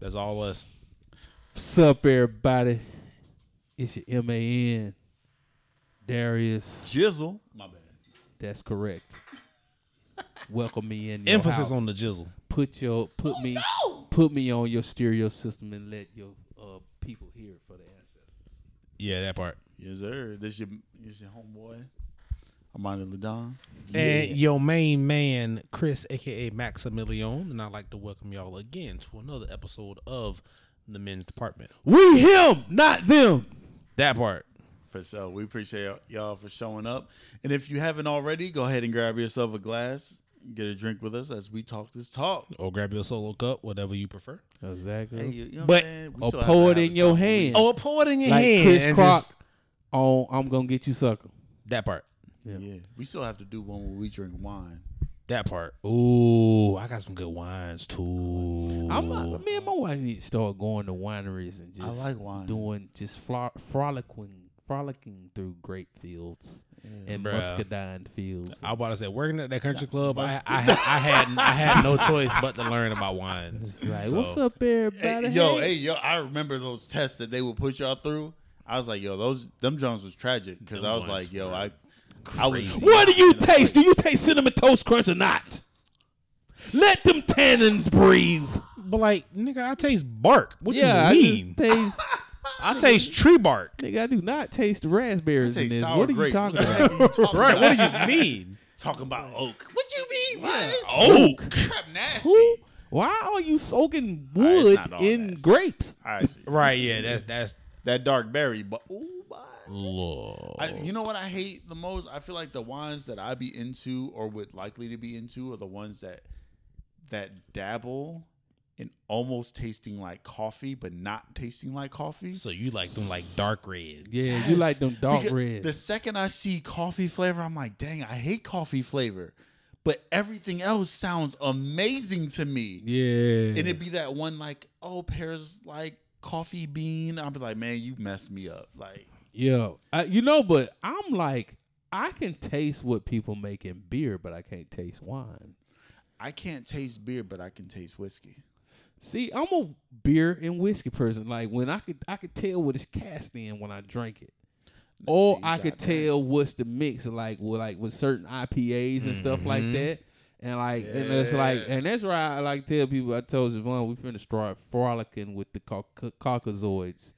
That's all us. What's up, everybody? It's your MAN, Darius. Jizzle. My bad. That's correct. Welcome me in. Your Emphasis house. on the jizzle. put your put me put me on your stereo system and let your uh, people hear it for the ancestors. Yeah, that part. Yes, sir. This your this your homeboy. Armando Ladon. And your main man, Chris, aka Maximilian, and I'd like to welcome y'all again to another episode of the Men's Department. We him, not them. That part. For sure. We appreciate y'all for showing up. And if you haven't already, go ahead and grab yourself a glass, get a drink with us as we talk this talk. Or grab your solo cup, whatever you prefer. Exactly. Hey, you, you know But- I'm or pour it in your hand. Oh, pour it in your like hand. Chris and Crock just- on I'm gonna get you sucker. that part. Yeah. Yeah. We still have to do one where we drink wine. That part. Ooh, I got some good wines too. I'm me and my wife need to start going to wineries and I just like wine. doing just fro- frolicking frolicking through grape fields and Bruh. muscadine fields. I about to say working at that country club. I I, had- I had I had no choice but to learn about wines. Right. So, What's up, everybody? Hey, yo, hey, yo, I remember those tests that they would put y'all through. I was like, yo, those them Jones was tragic because I was like, yo, were I, I was. crazy. What do you taste? Do you taste cinnamon toast crunch or not? Let them tannins breathe. But like, nigga, I taste bark. What yeah, you I mean? just taste. I, taste tree bark. nigga, I do not taste raspberries I in this. What are you grape. talking about? you talking Right? What do you mean? Talking about oak. What do you mean? Why is Oak. crap nasty? Who? Why are you soaking All right, it's wood not all in nasty. grapes? I see. Right? Yeah. That's that's. That dark berry, but ooh, boy. Lord. I, you know what I hate the most? I feel like the wines that I be into or would likely to be into are the ones that that dabble in almost tasting like coffee, but not tasting like coffee. So you like them like dark red? Yeah, you like them dark Because red. The second I see coffee flavor, I'm like, dang, I hate coffee flavor. But everything else sounds amazing to me. yeah. And it'd be that one like, oh, pears like coffee bean. I'll be like, man, you messed me up. Like, Yeah, I, you know, but I'm like, I can taste what people make in beer, but I can't taste wine. I can't taste beer, but I can taste whiskey. See, I'm a beer and whiskey person. Like when I could, I could tell what it's cast in when I drink it, or See, I could goddamn. tell what's the mix. Like with like with certain IPAs and stuff like Mhm. that. And like, and it's like, and that's why I like tell people. I told Javon we finna start frolicking with the cau- cau- caucasoids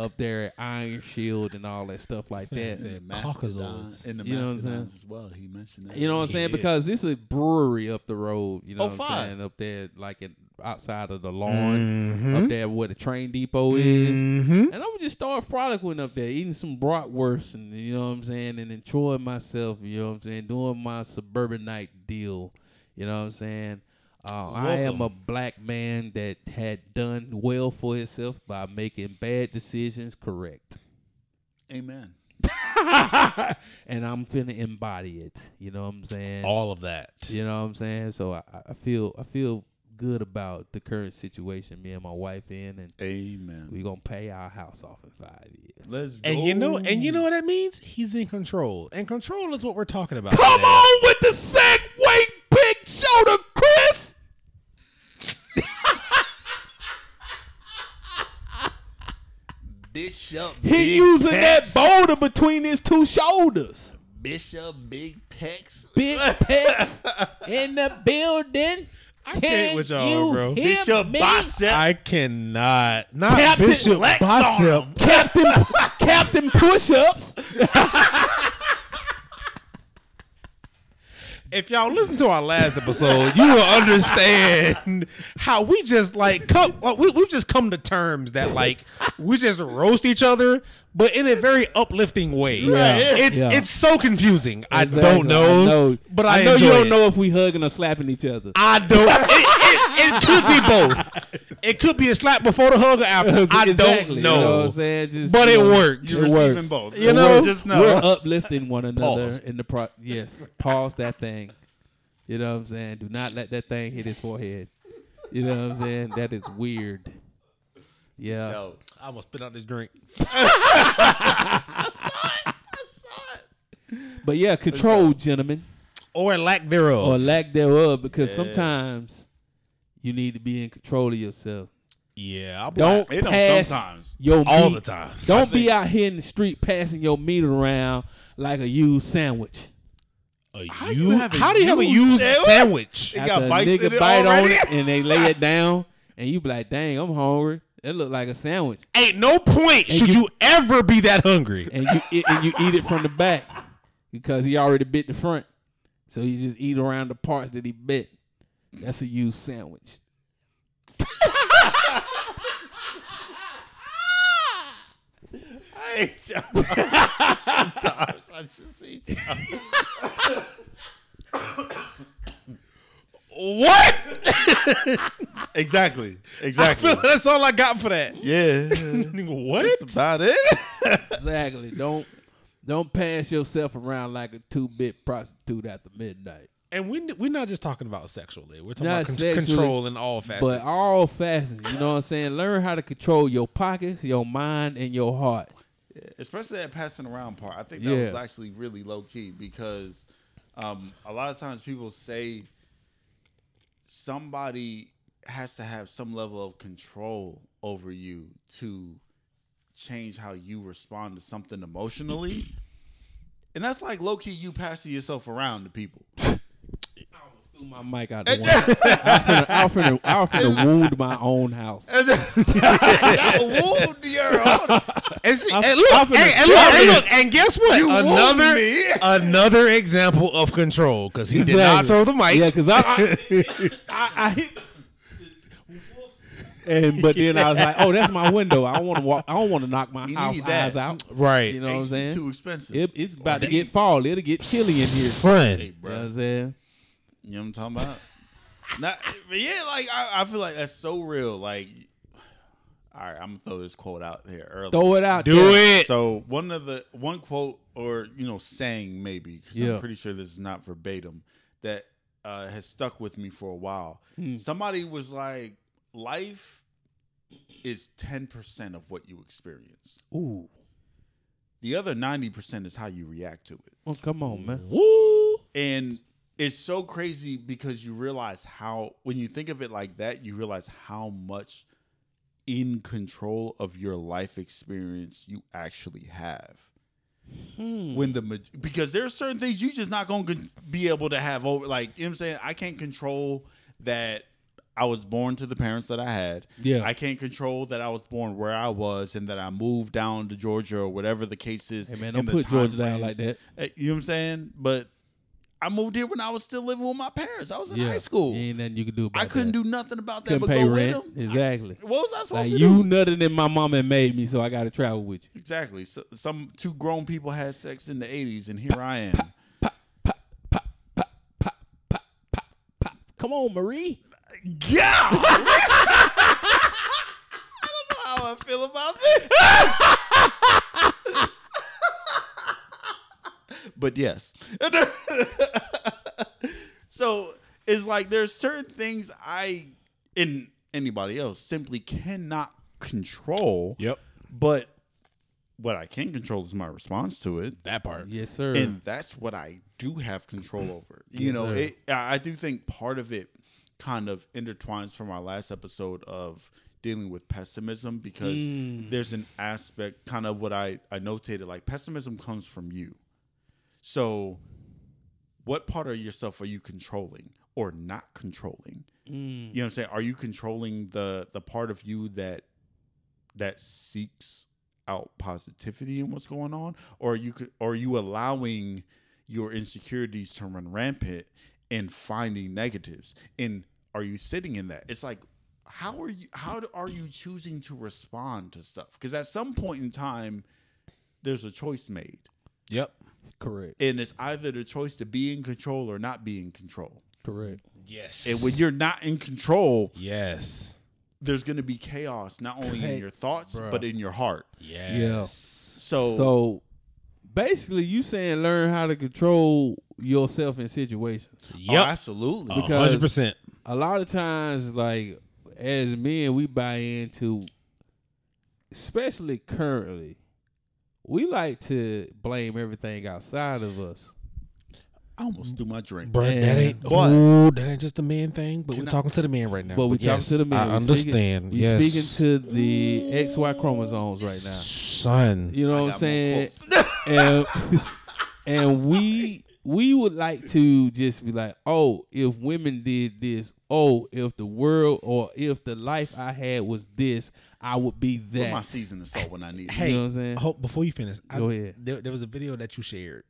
up there at Iron Shield and all that stuff like that. Said Caucasoids. In the You know what I'm saying? As well. He mentioned that. You know what I'm saying? Yeah. Because this is a brewery up the road. You know Oh, what I'm fine. saying? Up there, like in, outside of the lawn, Mhm. up there where the train depot is. Mhm. And I would just start frolicking up there, eating some bratwurst, and you know what I'm saying, and enjoying myself. You know what I'm saying? Doing my suburban night deal. You know what I'm saying? Uh, I am a black man that had done well for himself by making bad decisions correct. Amen. and I'm finna embody it. You know what I'm saying? All of that. You know what I'm saying? So I, I feel I feel good about the current situation me and my wife in, and Amen. We're gonna pay our house off in five years. Let's go. And you know, and you know what that means? He's in control, and control is what we're talking about. Come today. on with the segue, big shoulder, Bishop. He Big using Pecs. that boulder between his two shoulders. Bishop Big Pecs. Big pecs in the building. I can't with y'all, you bro. hear Bishop me? Bicep. I cannot. Not Captain Bishop Lex Bicep. Captain Captain Push-ups. If y'all listen to our last episode, you will understand how we just like come. Like, we we've just come to terms that like we just roast each other, but in a very uplifting way. Yeah, It's yeah. it's so confusing. I Exactly. don't know, I know. but I, I know you don't it. know if we hugging or slapping each other. I don't. It, it, it could be both. It could be a slap before the hug or after. I don't You know what know. I'm saying? Just, But you it know, works. You're It works. both. You know, just know. We're uplifting one another Pause. in the pro. Yes, pause that thing. You know what I'm saying? Do not let that thing hit his forehead. You know what I'm saying? That is weird. Yeah. Yo, I almost spit out this drink. I saw it. I saw it. But yeah, control, gentlemen, Or lack thereof. or lack thereof, because Yeah. sometimes you need to be in control of yourself. Yeah, I'll Don't like, It don't pass sometimes. your all meat. the time. Don't be out here in the street passing your meat around like a used sandwich. A How you, you have a how do you have a used used sandwich? sandwich? It After got a bites nigga in it bite already? on it and they lay it down, and you be like, "Dang, I'm hungry." It looked like a sandwich, Ain't no point And should you- you ever be that hungry. and you eat, and you eat it from the back because he already bit the front, so you just eat around the parts that he bit. That's a used sandwich. I hate y'all. Sometimes I just hate y'all. What? Exactly. Exactly. That's all I got for that. yeah. what? That's about it. Exactly. don't don't pass yourself around like a two bit prostitute after midnight. And we we're not just talking about sexually. We're talking Not about con- sexually, control in all facets. But all facets, you know what I'm saying? Learn how to control your pockets, your mind, and your heart. Especially that passing around part. I think that Yeah. was actually really low key because um, a lot of times people say somebody has to have some level of control over you to change how you respond to something emotionally. And that's like low key you passing yourself around to people. Threw my mic out the window. I finna, I finna, I finna wound my own house. that wound your own. And, see, and look, I'm finna hey, and look, and look, and guess what? You another me. another example of control because he did not throw the mic. Yeah, because I, I, I, I hit. And but then I was like, oh, that's my window. I don't want to walk. I don't want to knock my You house need that. eyes out. right. You know what I'm AC saying? Too expensive. It, it's about to get fall. It'll get chilly in here. Friend. Hey, You know bro. what I'm saying? You know what I'm talking about? Not, but yeah, like I, I feel like that's so real. Like, all right, I'm gonna throw this quote out here early. Throw it out. Do there. it. So one of the one quote or you know saying maybe because Yeah. I'm pretty sure this is not verbatim that uh, has stuck with me for a while. Hmm. Somebody was like, "Life is ten percent of what you experience. Ooh. The other ninety percent is how you react to it." Oh, come on, man. Woo. And it's so crazy because you realize how when you think of it like that, you realize how much in control of your life experience you actually have. Hmm. When the because there are certain things you just not going to be able to have over like you know what I'm saying I can't control that I was born to the parents that I had. Yeah. I can't control that I was born where I was and that I moved down to Georgia or whatever the case is. Hey man, don't put Georgia time down like that. Uh, You know what I'm saying? But I moved here when I was still living with my parents. I was in Yeah. high school. Ain't nothing you can do about I couldn't that. do nothing about that Couldn't but pay go rent. with them. Exactly. I- what was I supposed Like to you do? nutted than my mama and made me, so I got to travel with you. Exactly. So, some two grown people had sex in the 80s, and here I am. Pop, pop, Come on, Marie. Yeah. I don't know how I feel about this. but yes. so it's like there's certain things I in anybody else simply cannot control. Yep. But what I can control is my response to it. That part. Yes, sir. and that's what I do have control over. You Yes, know, it, I I do think part of it kind of intertwines from our last episode of dealing with pessimism because Mm. there's an aspect, kind of what I I notated, like pessimism comes from you. So, what part of yourself are you controlling or not controlling? Mm. You know what I'm saying? Are you controlling the the part of you that that seeks out positivity in what's going on, or are you could, or are you allowing your insecurities to run rampant and finding negatives? And are you sitting in that? It's like how are you how do- are you choosing to respond to stuff? Because at some point in time, there's a choice made, Yep. Correct. and it's either the choice to be in control or not be in control. Correct. Yes. And when you're not in control, yes. there's going to be chaos not only Hey, in your thoughts bruh. but in your heart. Yes. Yeah. So, So basically, you saying learn how to control yourself in situations. oh, Yep. absolutely. Because- hundred percent. A lot of times, like as men, we buy into, especially currently, we like to blame everything outside of us. I almost threw my drink. Bro, that ain't But- ooh, that ain't just the man thing. But we're I- talking to the man right now. But we yes, talking to the man. I We speaking- understand. We yes. speaking to the XY chromosomes right now. son. You know I what I'm saying? and and we we would like to just be like, oh, if women did this, oh, if the world or if the life I had was this, I would be Put my season of salt when I need it. Hey, know what I'm saying? Hope, before you finish, I- Go ahead. There, there was a video that you shared.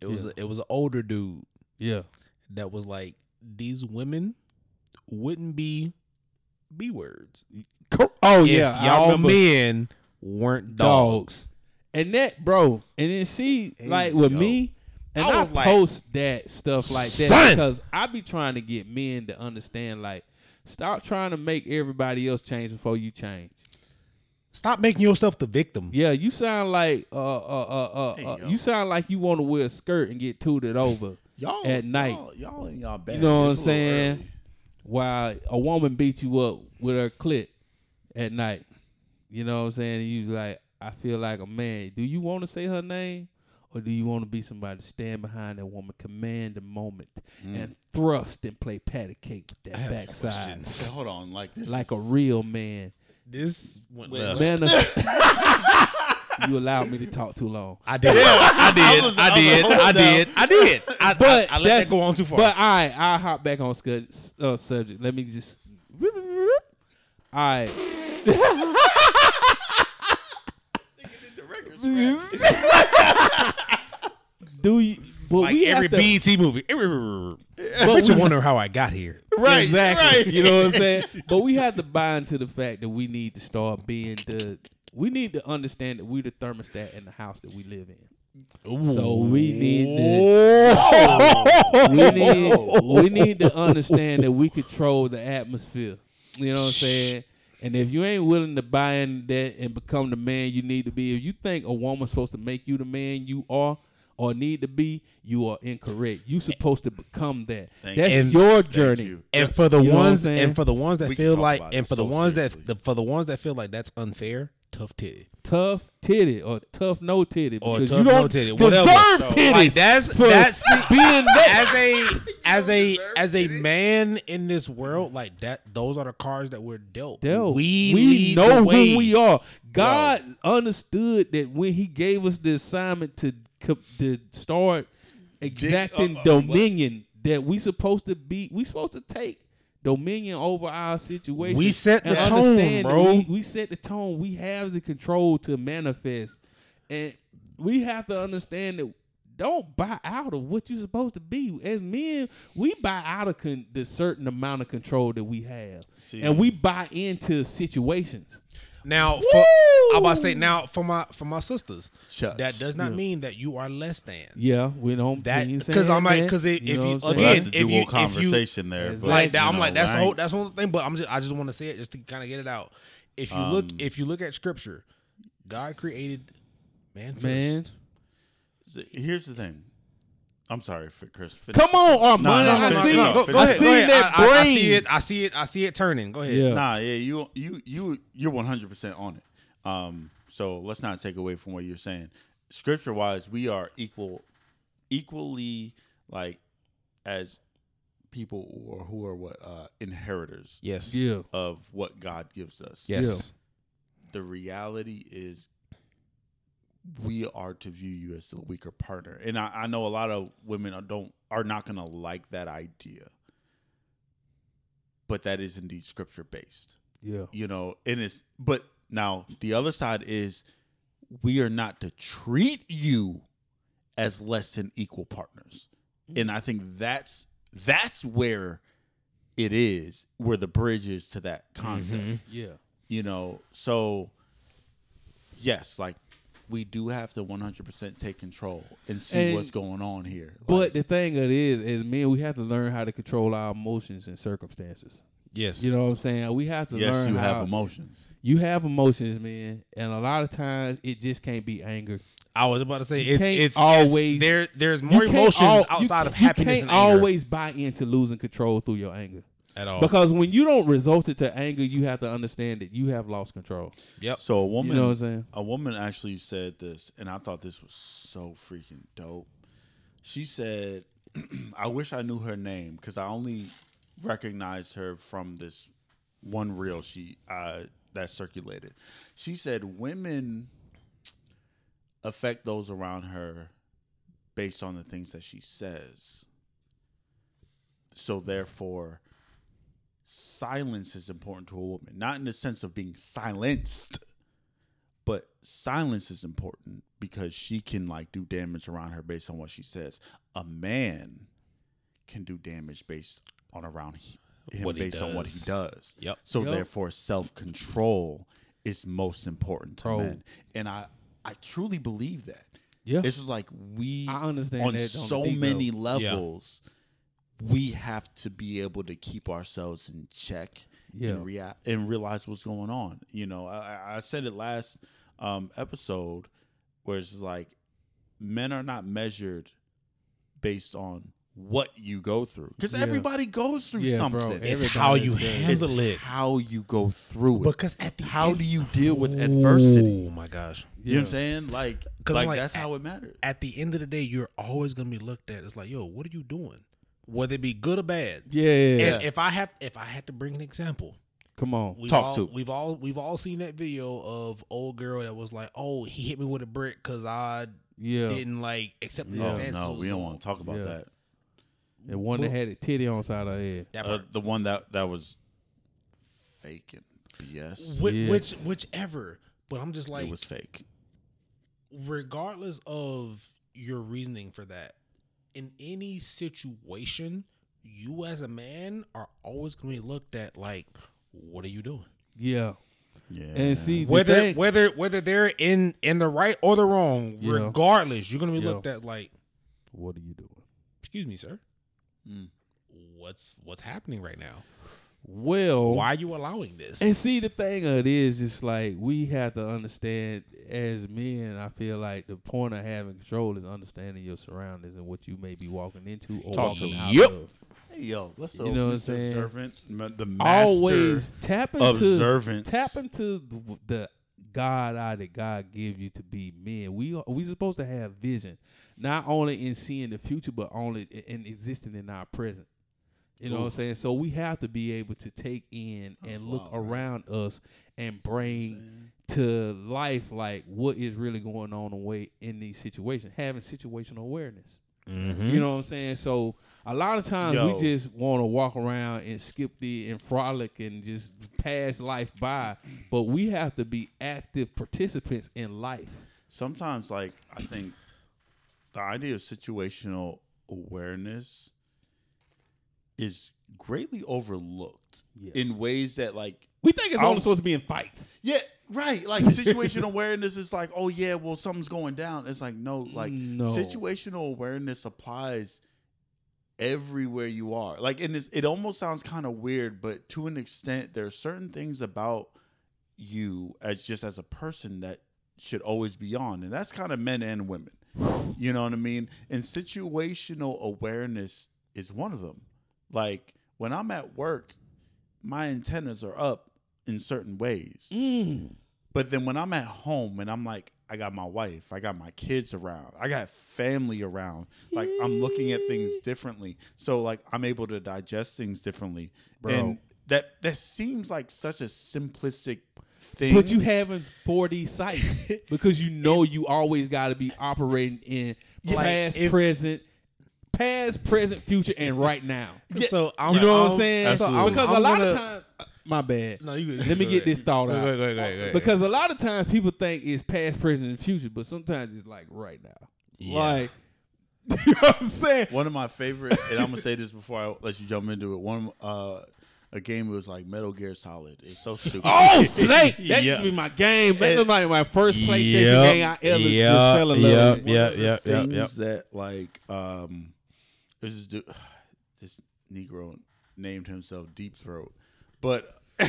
It was Yeah. a, it was an older dude Yeah. that was like, these women wouldn't be b words. Oh if yeah, y'all men weren't dogs. And that, bro, and then see, There like with go. me, and I I, like, post that stuff like that "Son!" because I be trying to get men to understand, like, stop trying to make everybody else change before you change. Stop making yourself the victim. Yeah, you sound like uh uh uh uh, There uh you sound like you want to wear a skirt and get tooted over Y'all At night. y'all, y'all in y'all bad. You know what I'm It's a little saying? early. while a woman beat you up with her clit at night. You know what I'm saying? And you like, I feel like a man. Do you want to say her name? Or do you want to be somebody to stand behind that woman, command the moment, and thrust and play patty cake with I that have backside questions. Okay, hold on, like this. like a real man? This went left. Man, you allowed me to talk too long. I did. I did. was- I I was did. I did. I did. I, But I, I let that's- that go on too far. But all right, I'll hop back on scu- uh, subject. Let me just. All right. Do you? But like we every have to, BET movie. But you wonder how I got here. Right, exactly. right. You know what I'm saying? But we have to buy into the fact that we need to start being the. We need to understand that we're the thermostat in the house that we live in. So we need to. we need we need to understand that we control the atmosphere. You know what I'm saying? And if you ain't willing to buy in that and become the man you need to be, if you think a woman's supposed to make you the man you are or need to be, you are incorrect. You supposed to become that. Thank That's you. your journey. you. And for the You know what I'm ones and for the ones that We feel like about and it for the ones seriously. that the, for the ones that feel like that's unfair, tough titty. Tough titty or tough no titty Or because tough you no don't titty, deserve whatever. titties. Like that's for that's being that. as a as a as a man in this world like that those are the cards that we're dealt. Dealt. We, we know who we are. God understood that when He gave us the assignment to co- to start exacting uh, uh, dominion, that we supposed to be, we supposed to take dominion over our situation. We set the tone, bro. We, we set the tone. We have the control to manifest, and we have to understand that. Don't buy out of what you're supposed to be. As men, we buy out of con- the certain amount of control that we have, See. and we buy into situations. Now, for, I'm about to say now for my for my sisters, Shucks. that does not mean that you are less than. Yeah, we don't. That- we ain't 'cause saying I'm like- that, 'cause it- if know you- what Well, again, that's a if dual you- if you- conversation there. Exactly. but, like that, you I'm know, like that's the whole that's one thing. But I'm just I just want to say it just to kind of get it out. If you look Um, if you look at scripture, God created man first. man. Here's the thing. I'm sorry, for Chris. finish. Come on, Armani. No, no, I no, see, no, no, go, go go I ahead, see go ahead. that I, I- I see it. I see it. I see it turning. Go ahead. Yeah. Nah, yeah, you you you you're 100 percent on it. Um, so let's not take away from what you're saying. Scripture wise, we are equal, equally like as people or who are what uh, inheritors Yes. Yeah, of what God gives us. Yes. The reality is, we are to view you as the weaker partner, and I, I know a lot of women are, don't are not going to like that idea, but that is indeed scripture based. Yeah, you know and it's but now the other side is we are not to treat you as less than equal partners. And i think that's that's where it is where the bridge is to that concept. Mhm. yeah. you know so yes like we do have to 100% take control and see And- what's going on here But Like, the thing of it is, as men, we have to learn how to control our emotions and circumstances. Yes. You know what I'm saying? We have to yes learn you how have emotions You have emotions, man, and a lot of times it just can't be anger. I was about to say it's, it's always- always there. There's You more can't emotions al- you- outside of you happiness can't always buy into losing control through your anger. At all. Because when you don't result it to anger, you have to understand that you have lost control. yep. so a woman, You woman know what I'm saying? a woman actually said this, and I thought this was so freaking dope. She said, I wish I knew her name because I only recognized her from this one reel she uh, that circulated. She said women affect those around her based on the things that she says. So therefore, silence is important to a woman, not in the sense of being silenced, but silence is important because she can like do damage around her based on what she says. A man can do damage based on around he, him What he based on what he does. does. Yep. So Yep. therefore, self control is most important to Bro. men, and I I truly believe that. Yeah. This is like we I understand on that on so the many level. levels. We have to be able to keep ourselves in check Yeah. and react and realize what's going on. You know, I, I- said it last um, episode where it's like men are not measured based on what you go through because Yeah. everybody goes through Yeah, bro. something. It's how you handle it. how you go through it. Because at the how end- do you deal with adversity? Oh my gosh. You know what I'm saying? Like, like, like, that's at- how it matters. At the end of the day, you're always gonna be looked at. It's like, yo, what are you doing? Whether it be good or bad. Yeah. yeah. And if I have, if I had to bring an example, Come on. we've Talk all, to. We've all we've all seen that video of old girl that was like, oh, he hit me with a brick because I Yeah. didn't like accept his Yeah. Oh advances. no, we don't want to talk about Yeah. that. The one that had a titty on side of her head. That Uh, the one that that was fake and BS. Whi- Yes. which whichever. But I'm just like, it was fake. regardless of your reasoning for that, in any situation, you as a man are always going to be looked at like, what are you doing? Yeah. Yeah. And see, Whether thing- whether whether they're in in the right or the wrong, Yeah. regardless, you're going to be Yeah. looked at like, what are you doing? excuse me, sir, Mm. what's what's happening right now? Well, Why are you allowing this? And see, the thing of it is, just like we have to understand as men. I feel like the point of having control is understanding your surroundings and what you may be walking into or Talk walking out Yep. of. Hey yo, let's You know what I'm saying? Observant, the master Always tap into observance. tap into the, the God eye that God give you to be men. We are, we supposed to have vision, not only in seeing the future, but only in, in existing in our present. You know what I'm saying? So we have to be able to take in and look wow, around us and bring to life like what is really going on away in these situations, having situational awareness. Mhm. You know what I'm saying? So a lot of times Yo. we just want to walk around and skip the and frolic and just pass life by, but we have to be active participants in life. Sometimes, like I think, the idea of situational awareness is greatly overlooked Yeah. in ways that, like, We think it's I'll- only supposed to be in fights. yeah, right. Like situational awareness is like, oh yeah, well something's going down. It's like no, like No. situational awareness applies everywhere you are. Like, and it's, it almost sounds kind of weird, but to an extent, there are certain things about you as just as a person that should always be on, and that's kind of men and women. You know what I mean? And situational awareness is one of them. Like when I'm at work, my antennas are up in certain ways. Mm. But then when I'm at home and I'm like, I got my wife, I got my kids around, I got family around, like I'm looking at things differently. So like I'm able to digest things differently. Bro. And that that seems like such a simplistic thing. But you having 4D sight because you know you always got to be operating in Like, past, if- present, past, present, future, and right now. So I'm, You know what I'm I'm- saying? So I'm, because I'm a lot gonna- of times, my bad. No, you good. Let me Go get ahead. this thought out. go ahead, go ahead. Because a lot of times people think it's past, present, and future, but sometimes it's like right now. Yeah. Like, you know what I'm saying? one of my favorite, and I'm gonna say this before I let you jump into it. One uh, a game was like Metal Gear Solid. It's so stupid. Oh, Snake! That Yeah. used to be my game. That was like my first PlayStation Yep, game I ever yep, just fell in love yep, with. one Yeah, of the yeah, yeah, things yeah. that like um this is du- this Negro named himself Deep Throat, but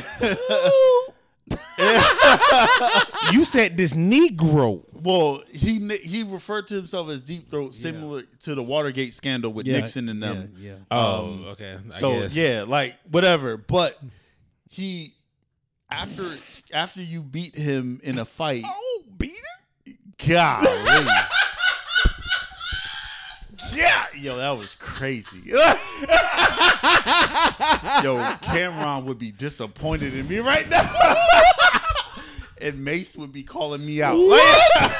you said this Negro. well he he referred to himself as Deep Throat, similar to the Watergate scandal with Yeah, Nixon and them. Yeah, yeah. Oh, Um, okay. I so guess. yeah, like whatever. But he after after you beat him in a fight, Oh, beat it? golly. Yeah, Yo, that was crazy. Yo, Cameron would be disappointed in me right now. and Mace would be calling me out. What?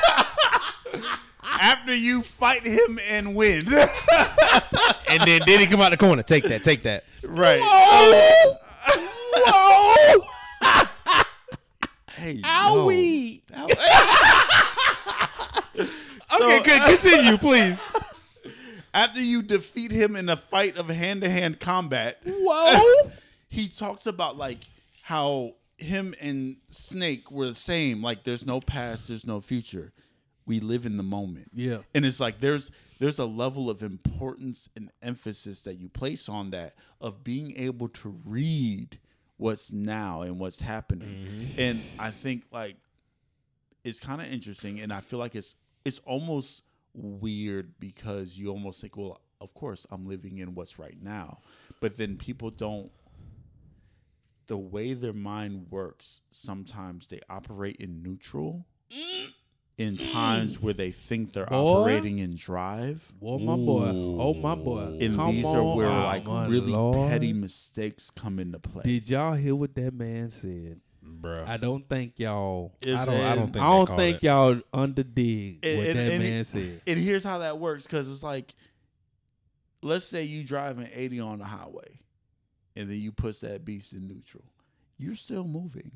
After you fight him and win. and then did he come out the corner? Take that, take that. right. Whoa! Whoa! Hey, yo. Owie! Okay, good. Uh, Continue, please. After you defeat him in a fight of hand to hand combat, Whoa! he talks about like how him and Snake were the same. Like there's no past, there's no future. We live in the moment. Yeah. And it's like there's there's a level of importance and emphasis that you place on that of being able to read what's now and what's happening. Mm-hmm. And I think like it's kind of interesting and I feel like it's it's almost weird because you almost think, well, of course I'm living in what's right now. But then people don't the way their mind works, sometimes they operate in neutral in times where they think they're Boy. operating in drive. Oh my boy! Oh my boy! And Come these on, are where like my really Lord. petty mistakes come into play. Did y'all hear what that man said? Bro. I don't think y'all. It's- I don't- I don't think I don't think it. y'all underdig And- what and- that and man it- said. And here's how that works because it's like, let's say you driving 80 on the highway, and then you push that beast in neutral. You're still moving.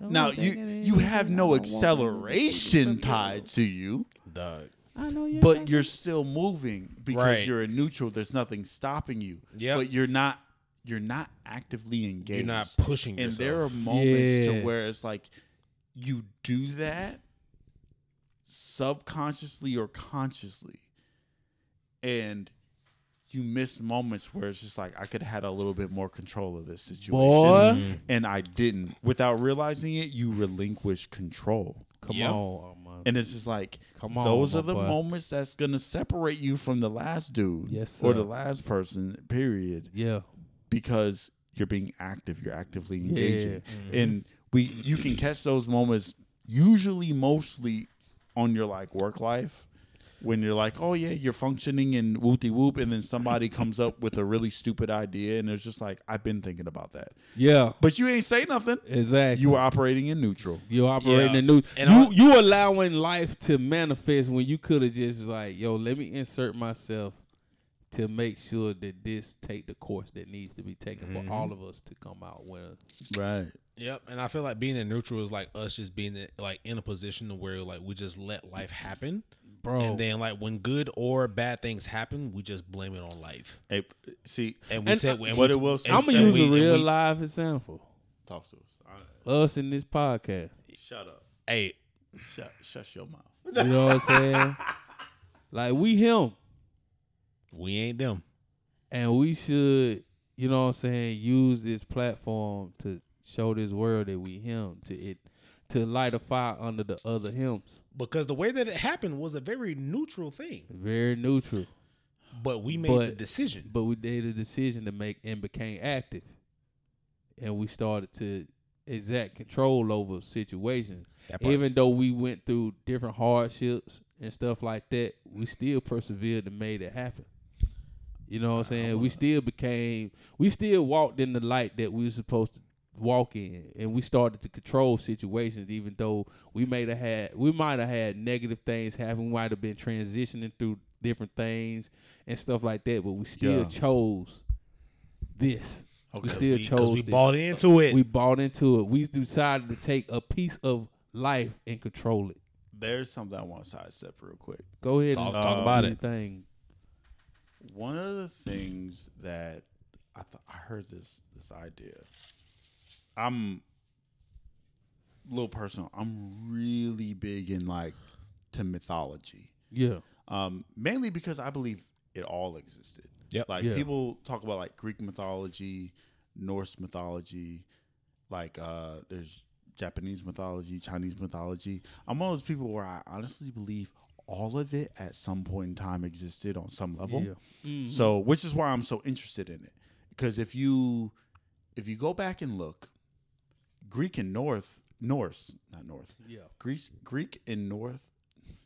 Now you you have no acceleration tied to you, Dog. I know you. but you're still moving because Right. you're in neutral. There's nothing stopping you. Yep. But you're not you're not actively engaged. You're not pushing and yourself. there are moments Yeah. to where it's like you do that subconsciously or consciously and you miss moments where it's just like I could have had a little bit more control of this situation boy. Mm. and I didn't without realizing it you relinquish control Come Yep. on, man. and it's just like Come on, those are the boy. moments that's gonna separate you from the last dude Yes, or the last person period yeah. Because you're being active you're actively engaging Yeah. and we you can catch those moments usually mostly on your like work life when you're like oh yeah you're functioning and whoopty whoop and then somebody comes up with a really stupid idea and it's just like i've been thinking about that Yeah. but you ain't say nothing Exactly. you were operating in neutral You operating Yeah. a new. And you I- you allowing life to manifest when you could have just like, yo, let me insert myself to make sure that this take the course that needs to be taken Mm-hmm. for all of us to come out winners. right Yep, and I feel like being in neutral is like us just being in, like in a position where like we just let life happen, Bro. and then like when good or bad things happen, we just blame it on life, hey see and we And, take. uh, and what we- it will say- I'm gonna use we- a real we- live example. talk to us Us in this podcast. shut up Hey, shut, shut your mouth You know what I'm saying? like we him. We ain't them. And we should, you know what I'm saying, use this platform to show this world that we him to it to light a fire under the other hymns. Because the way that it happened was a very neutral thing, Very neutral. but we made the decision. But we made a decision to make and became active. And we started to exact control over situations. Even though we went through different hardships and stuff like that, we still persevered and made it happen. You know what I'm saying? We still became we still walked in the light that we were supposed to walk in and we started to control situations even though we may have had we might have had negative things happen, we might have been transitioning through different things and stuff like that, but we still Yeah. chose this. We still because chose we this. bought into it. We bought into it. We decided to take a piece of life and control it. there's something i want to sidestep real quick Go ahead Talk- and talk do about your it. Thing. One of the things that I thought I heard this this idea. I'm a little personal. I'm really big in like to mythology. Yeah. Um, mainly because I believe it all existed. Yep. Like Yeah. people talk about like Greek mythology, Norse mythology, like uh there's Japanese mythology, Chinese mythology. I'm one of those people where I honestly believe all of it at some point in time existed on some level. Yeah. Mhm. So, which is why I'm so interested in it. Because if you if you go back and look, Greek and North Norse, not North, yeah. Greece, Greek and North,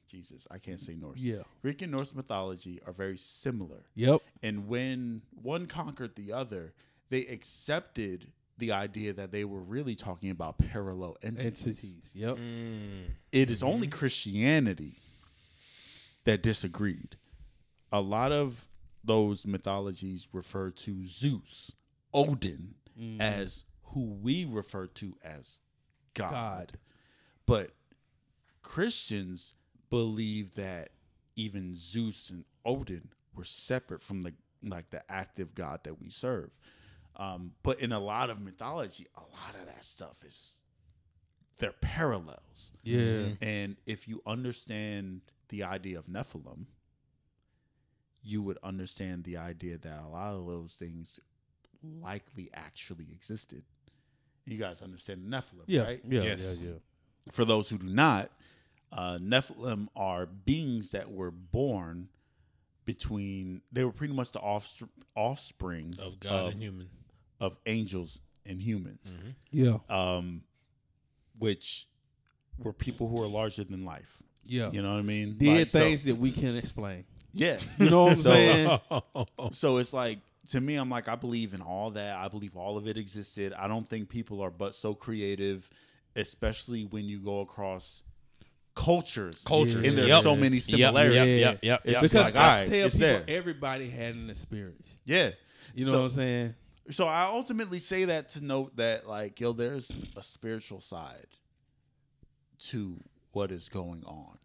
Jesus, I can't say Norse. Yeah. Greek and Norse mythology are very similar. Yep. And when one conquered the other, they accepted the idea that they were really talking about parallel entities. Entities. Yep. Mm. It is only Christianity that disagreed. A lot of those mythologies refer to Zeus, Odin, Mm. as who we refer to as God. God. But Christians believe that even Zeus and Odin were separate from the like the active God that we serve. Um, but in a lot of mythology, a lot of that stuff is they're parallels. Yeah. And if you understand the idea of Nephilim, you would understand the idea that a lot of those things likely actually existed. You guys understand the Nephilim, Yeah. right? Yeah. Yes. Yeah. Yeah. For those who do not, uh, Nephilim are beings that were born between, they were pretty much the offspr- offspring Of God of, and human. of angels and humans, Yeah. um, which were people who are larger than life. Yeah. You know what I mean? Did Like, so- things that we can't explain. yeah. You know what I'm So- saying? so it's like to me i'm like i believe in all that i believe all of it existed i don't think people are but so creative especially when you go across cultures Cultures. and there's Yep. so many similarities Yep, Yeah. yep, yep, It's yep. Because like, I right, tell people there. everybody had an experience. yeah You know So- what I'm saying? so i ultimately say that to note that like yo there's a spiritual side to what is going on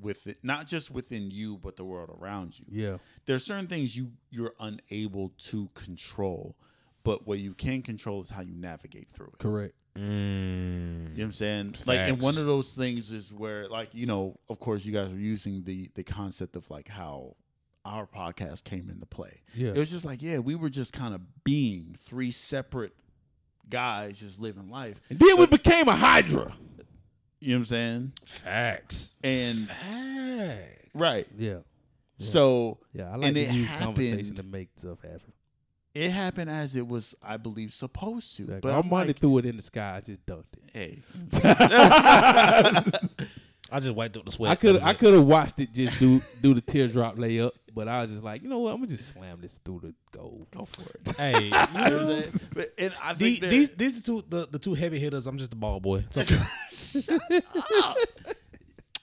with it not just within you but the world around you Yeah. there are certain things you you're unable to control but what you can control is how you navigate through it Correct. mm. you know what i'm saying like and one of those things is where like you know of course you guys are using the the concept of like how our podcast came into play Yeah. it was just like yeah we were just kind of being three separate guys just living life And then we became a Hydra. You know what i'm saying Facts. and Facts. right Yeah. so Yeah. I like And to it use conversation to make stuff happen. it happened as it was i believe supposed to Exactly. but I'm money like, threw it in the sky. I just dunked it. hey I just wiped up the sweat. I could I could have watched it just do do the teardrop layup, but I was just like, you know what? I'm gonna just slam this through the goal. go for it Hey, You know what I'm saying? And I the, think that- these these the two the, the two heavy hitters. I'm just the ball boy. It's okay.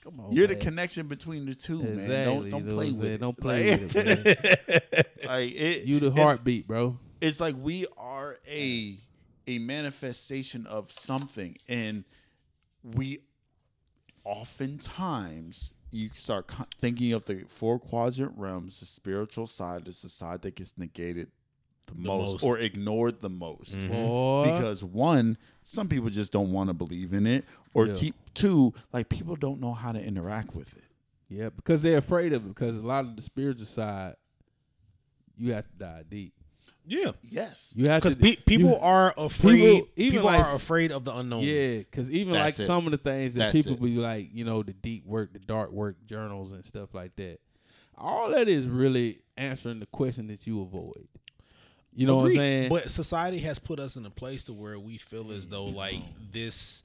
Come on, You're the connection between the two, man. Don't don't know play with saying? it. Don't play Like- with it, man. like it, You the it- heartbeat, bro. it's like we are a a manifestation of something, and we oftentimes you start thinking of the four quadrant realms. The spiritual side is the side that gets negated the, most, most. or ignored the most. Mhm. Boy. because one, some people just don't want to believe in it, or Yeah. te- two, like people don't know how to interact with it. yeah, because they're afraid of it. Because a lot of the spiritual side, you have to dive deep. Yeah, Yes, You have because to. pe- people you- are afraid. people- People, like are afraid of the unknown. Yeah, because even That's like it. some of the things that That's people it. be like, you know, the deep work, the dark work journals and stuff like that. All that is really answering the question that you avoid. You know what I'm saying? But society has put us in a place to where we feel as though like this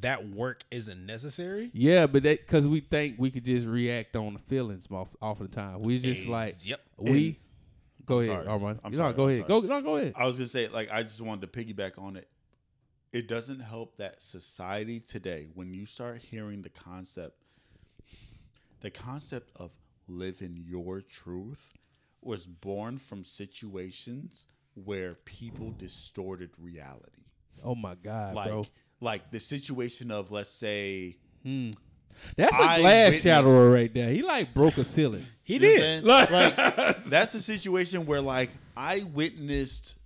that work isn't necessary. yeah, but that because we think we could just react on the feelings off, off of the time. We just like yep. we. Go I'm ahead, sorry. Armand. I'm no, sorry, go I'm ahead. sorry. Go, no, go ahead. I was gonna say, like, I just wanted to piggyback on it. It doesn't help that society today, when you start hearing the concept, the concept of living your truth was born from situations where people distorted reality. Oh my God, like, bro. like the situation of, let's say, Hmm. That's a I glass witnessed- shatterer right there. He like broke a ceiling. He You know did. what I'm saying? like that's a situation where like I witnessed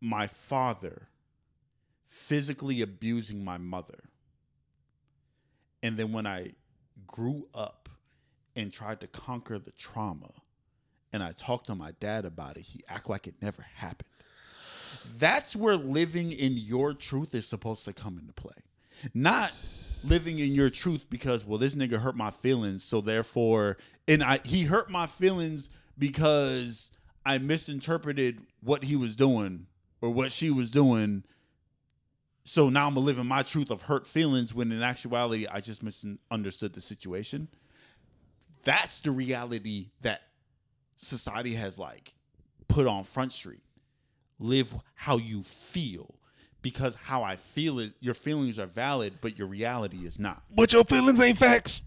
my father physically abusing my mother. And then when I grew up and tried to conquer the trauma and I talked to my dad about it, he act like it never happened. That's where living in your truth is supposed to come into play. Not living in your truth because well this nigga hurt my feelings so therefore and I he hurt my feelings because I misinterpreted what he was doing or what she was doing so now I'm living my truth of hurt feelings when in actuality I just misunderstood the situation. That's the reality that society has like put on Front Street. Live how you feel. Because how I feel it, your feelings are valid, but your reality is not. But your feelings ain't facts.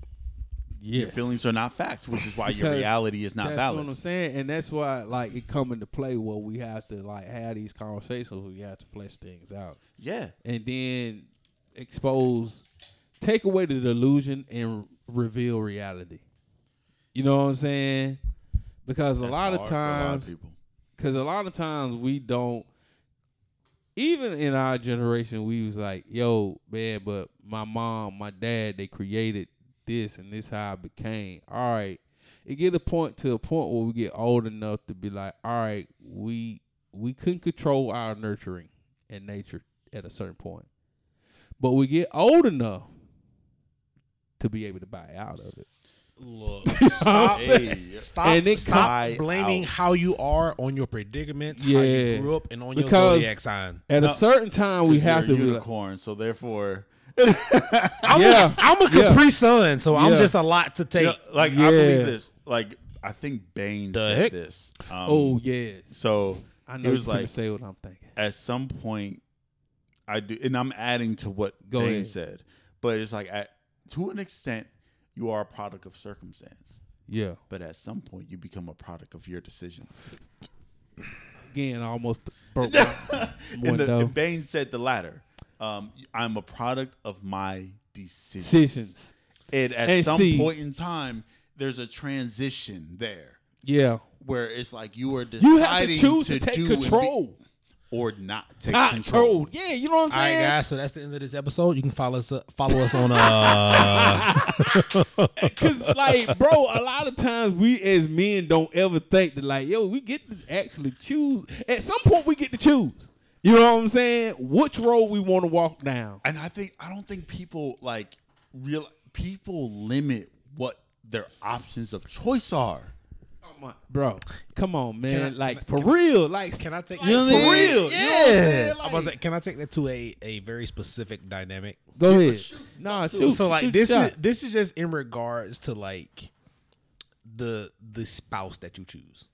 Your feelings are not facts, which is why your reality is not valid. that's valid. what I'm saying, and that's why like it come into play where we have to like have these conversations. We have to flesh things out, yeah. and then expose, take away the delusion and reveal reality. You know what I'm saying? Because a That's lot of hard a lot of times, people. because a lot of times we don't. Even in our generation, we was like, "Yo, man," but my mom, my dad, they created this, and this how I became. All right, it get a point to a point where we get old enough to be like, all right, we we couldn't control our nurturing and nature at a certain point, but we get old enough to be able to buy out of it. Look, stop, Hey, stop, And it stop blaming out. how you are on your predicaments, how Yeah. you grew up, and on your Because- zodiac sign. At No, a certain time, we have a to be like, unicorn, so therefore, I'm Yeah. a, I'm a Yeah. Capri Sun, so I'm just a lot to take. You know, like I believe this. Like I think Bane The said heck? this. Um, "Oh yeah. so I know you was like like say what I'm thinking." at some point, I do, and I'm adding to what Go Bane ahead. said, but it's like at to an extent, you are a product of circumstance, Yeah, but at some point, you become a product of your decisions. again, I almost broke the, and Bane said the latter. Um, I'm a product of my decisions. decisions. And at And some see- point in time, there's a transition there Yeah, where it's like you are you have deciding to choose to, do take and be- control. Or not take Not control. control. Yeah, you know what I'm All right, saying? guys. So that's the end of this episode. You can follow us. follow us on. Uh, Cause like, bro, a lot of times we as men don't ever think that like, yo, we get to actually choose. At some point, we get to choose. You know what I'm saying? Which road we want to walk down. And I think I don't think people like real people limit what their options of choice are. Come on, bro. Come on, man. I- like for real. Like, can I take? like, you know for what I mean? real? You know what I'm saying? I was Like- like, can I take that to a a very specific dynamic? Go ahead. Nah, shoot. so like shoot this your is this is just in regards to like the the spouse that you choose,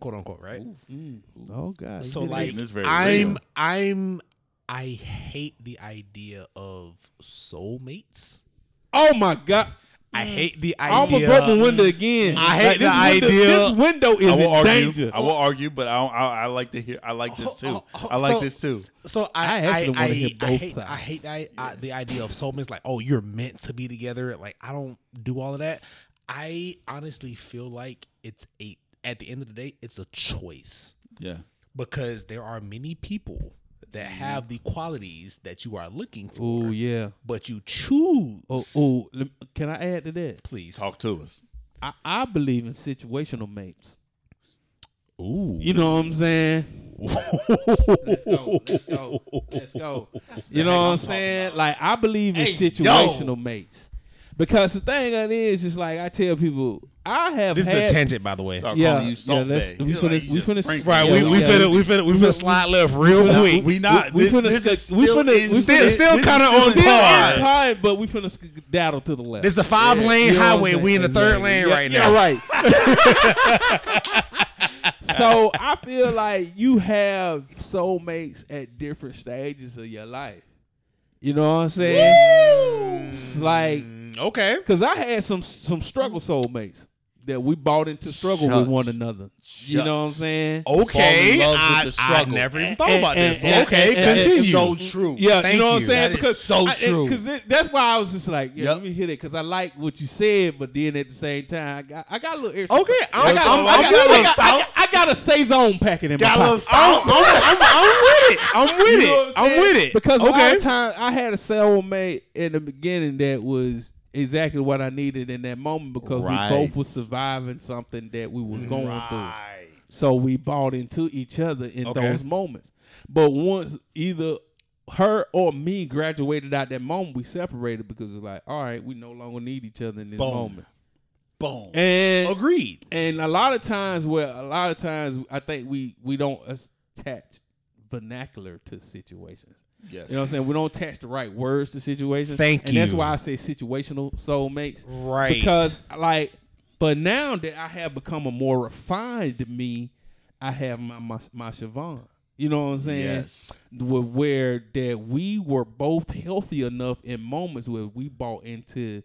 quote unquote, right? Mm. Oh God. So like This is very I'm real. I'm I hate the idea of soulmates. Oh my God. I mm. hate the idea. I almost idea. broke my window again. I hate this the window, idea- This window is I will in argue. danger. I will argue, but I, I I like to hear. I like this too. Oh, oh, I like so- this too. So I I I actually I, wanna hear I, both hate I hate the, I, the idea of soulmates. Like, oh, you're meant to be together. Like, I don't do all of that. I honestly feel like it's a at the end of the day, it's a choice Yeah. because there are many people that mm-hmm. have the qualities that you are looking for, Oh yeah. but you choose. Oh, oh, can I add to that? please. Talk to us. I, I believe in situational mates. Ooh. You know what I'm saying? Let's go. Let's go. Let's go. You know what I'm saying? Like I believe in Hey, situational mates. Because the thing of it is, is like I tell people, I have This is a tangent, by the way. Start Yeah, you yeah, Salt let's- we You're finna- like we just finna- sprinkle Right, it. we, Yeah, we yeah. finna we finna we finna slide left real finna- quick. We not. we this, finna this sc- we still finna- we Still, finna- still this kind of on still Still par. time, but we finna skedaddle to the left. This is a five lane You know what I'm highway. We in the third lane right now. right. so I feel like you have soulmates at different stages of your life. You know what I'm saying? It's like Mm, okay. because I had some some struggle soulmates that we bought into struggle with one another. You know what I'm saying? Okay, Fall in love with I, I never even And- thought about and- this. but and- okay, and- and- continue. so true. Yeah, Thank you know what I'm saying? That is because so I- true. Because that's why I was just like, yeah, Yep. let me hit it because I like what you said, but then at the same time, I got I got a little extra. Okay, I'm- I got, I'm- got, with got, I got, I got a sazón packet in Got my pocket. I'm, I'm, I'm, I'm with it. I'm with You it. I'm with it. Because a lot okay. of times I had a cellmate in the beginning that was exactly what I needed in that moment because Right. we both were surviving something that we was going through. Right. So we bought into each other in Okay. those moments. But once either her or me graduated out that moment, we separated because it's like, all right, we no longer need each other in this Boom. moment. Boom. And Agreed. and a lot of times where a lot of times I think we we don't attach vernacular to situations. Yes. You know what I'm saying? We don't attach the right words to situations. Thank and that's why I say situational soulmates. Right. Because like, but now that I have become a more refined me, I have my my, my Siobhan. You know what I'm saying? Yes. Where, where that we were both healthy enough in moments where we bought into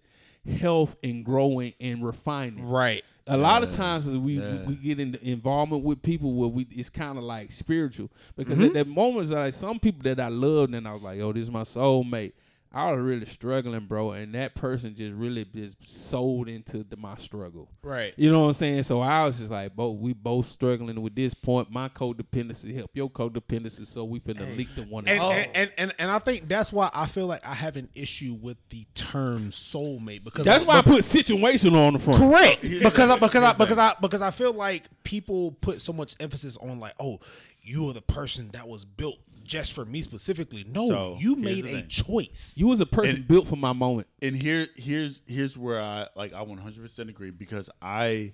health and growing and refining Right. A lot of times we, yeah. we we get into involvement with people where we it's kind of like spiritual because Mm-hmm. at that moments like some people that I loved and I was like yo this is my soulmate I was really struggling bro and that person just really just sold into the, my struggle. Right. you know what I'm saying? So I was just like both we both struggling with this point. My codependency help your codependency so we finna leak the one And, and, and, and and I think that's why I feel like I have an issue with the term soulmate because that's why I put situational on the front. Correct. Because I, because I, because I because I feel like people put so much emphasis on like oh you are the person that was built just for me specifically. No, So, you made a thing. choice. you was a person And- built for my moment and here here's here's where I like I 100% agree because I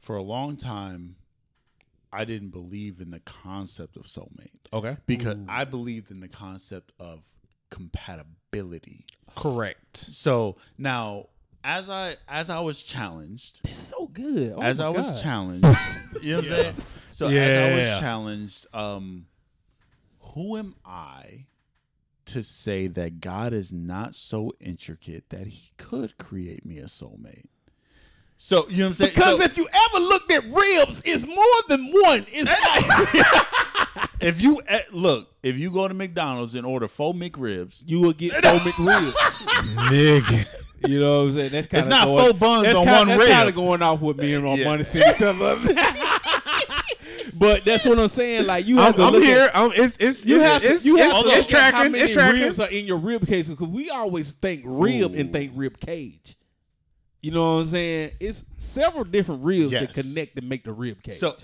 for a long time I didn't believe in the concept of soulmate okay, because I believed in the concept of compatibility. correct. So now as I as I was challenged it's so good oh as my I was challenged, you know what I'm saying? So as I Yeah. was challenged, um, who am I to say that God is not so intricate that He could create me a soulmate? So you know what I'm saying? Because So if you ever looked at ribs, it's more than one. It's like if you eh, look, if you go to McDonald's and order four McRibs, you will get four McRibs. Nigga. You know what I'm saying? That's kind It's not four buns on one That's rib. kind of going off with me and my Yeah. money city each other. but that's what I'm saying. Like you have I'm, to I'm look here. At, I'm, it's it's you it's, have it's, you it's, have to it's at how many It's tracking. ribs are in your rib cage because we always think rib and think rib cage. You know what I'm saying? It's several different ribs that connect and make the rib cage. so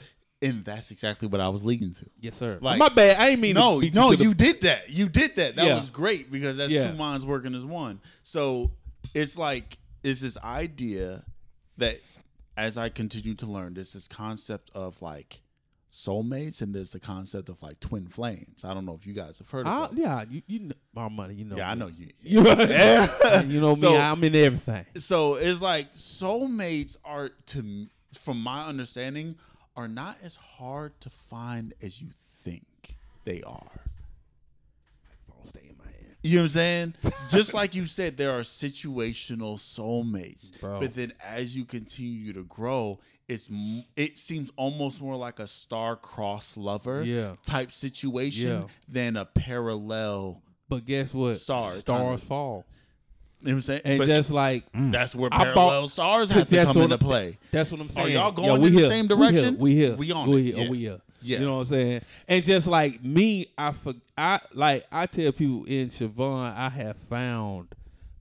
and that's exactly what I was leading to. yes, sir. like- my bad. I ain't mean no, to beat no, you, the did that. You did that. That Yeah. was great because that's Yeah. two minds working as one. So it's like it's this idea that as I continue to learn, there's this concept of like soulmates, and there's the concept of like twin flames. I don't know if you guys have heard of that. yeah, you, you know my money. You know. yeah, I know you. You know, you know me. So- I'm in everything. So it's like soulmates are to, from my understanding, are not as hard to find as you think they are. Stay in my hand. You know what I'm saying? Just like you said, there are situational soulmates. Bro. But then as you continue to grow, it's it seems almost more like a star-crossed lover Yeah. type situation Yeah. than a parallel. But guess what? Stars, Stars kinda. fall. You know what I'm saying? And But just like mm, that's where I bought- parallel stars have to come into play. That's what I'm saying. Are y'all going we in the here. same We here. direction? We here. We on We it. here. Yeah. We here. Yeah. You know what I'm saying? And just like me, I for, I like I tell people in Siobhan, I have found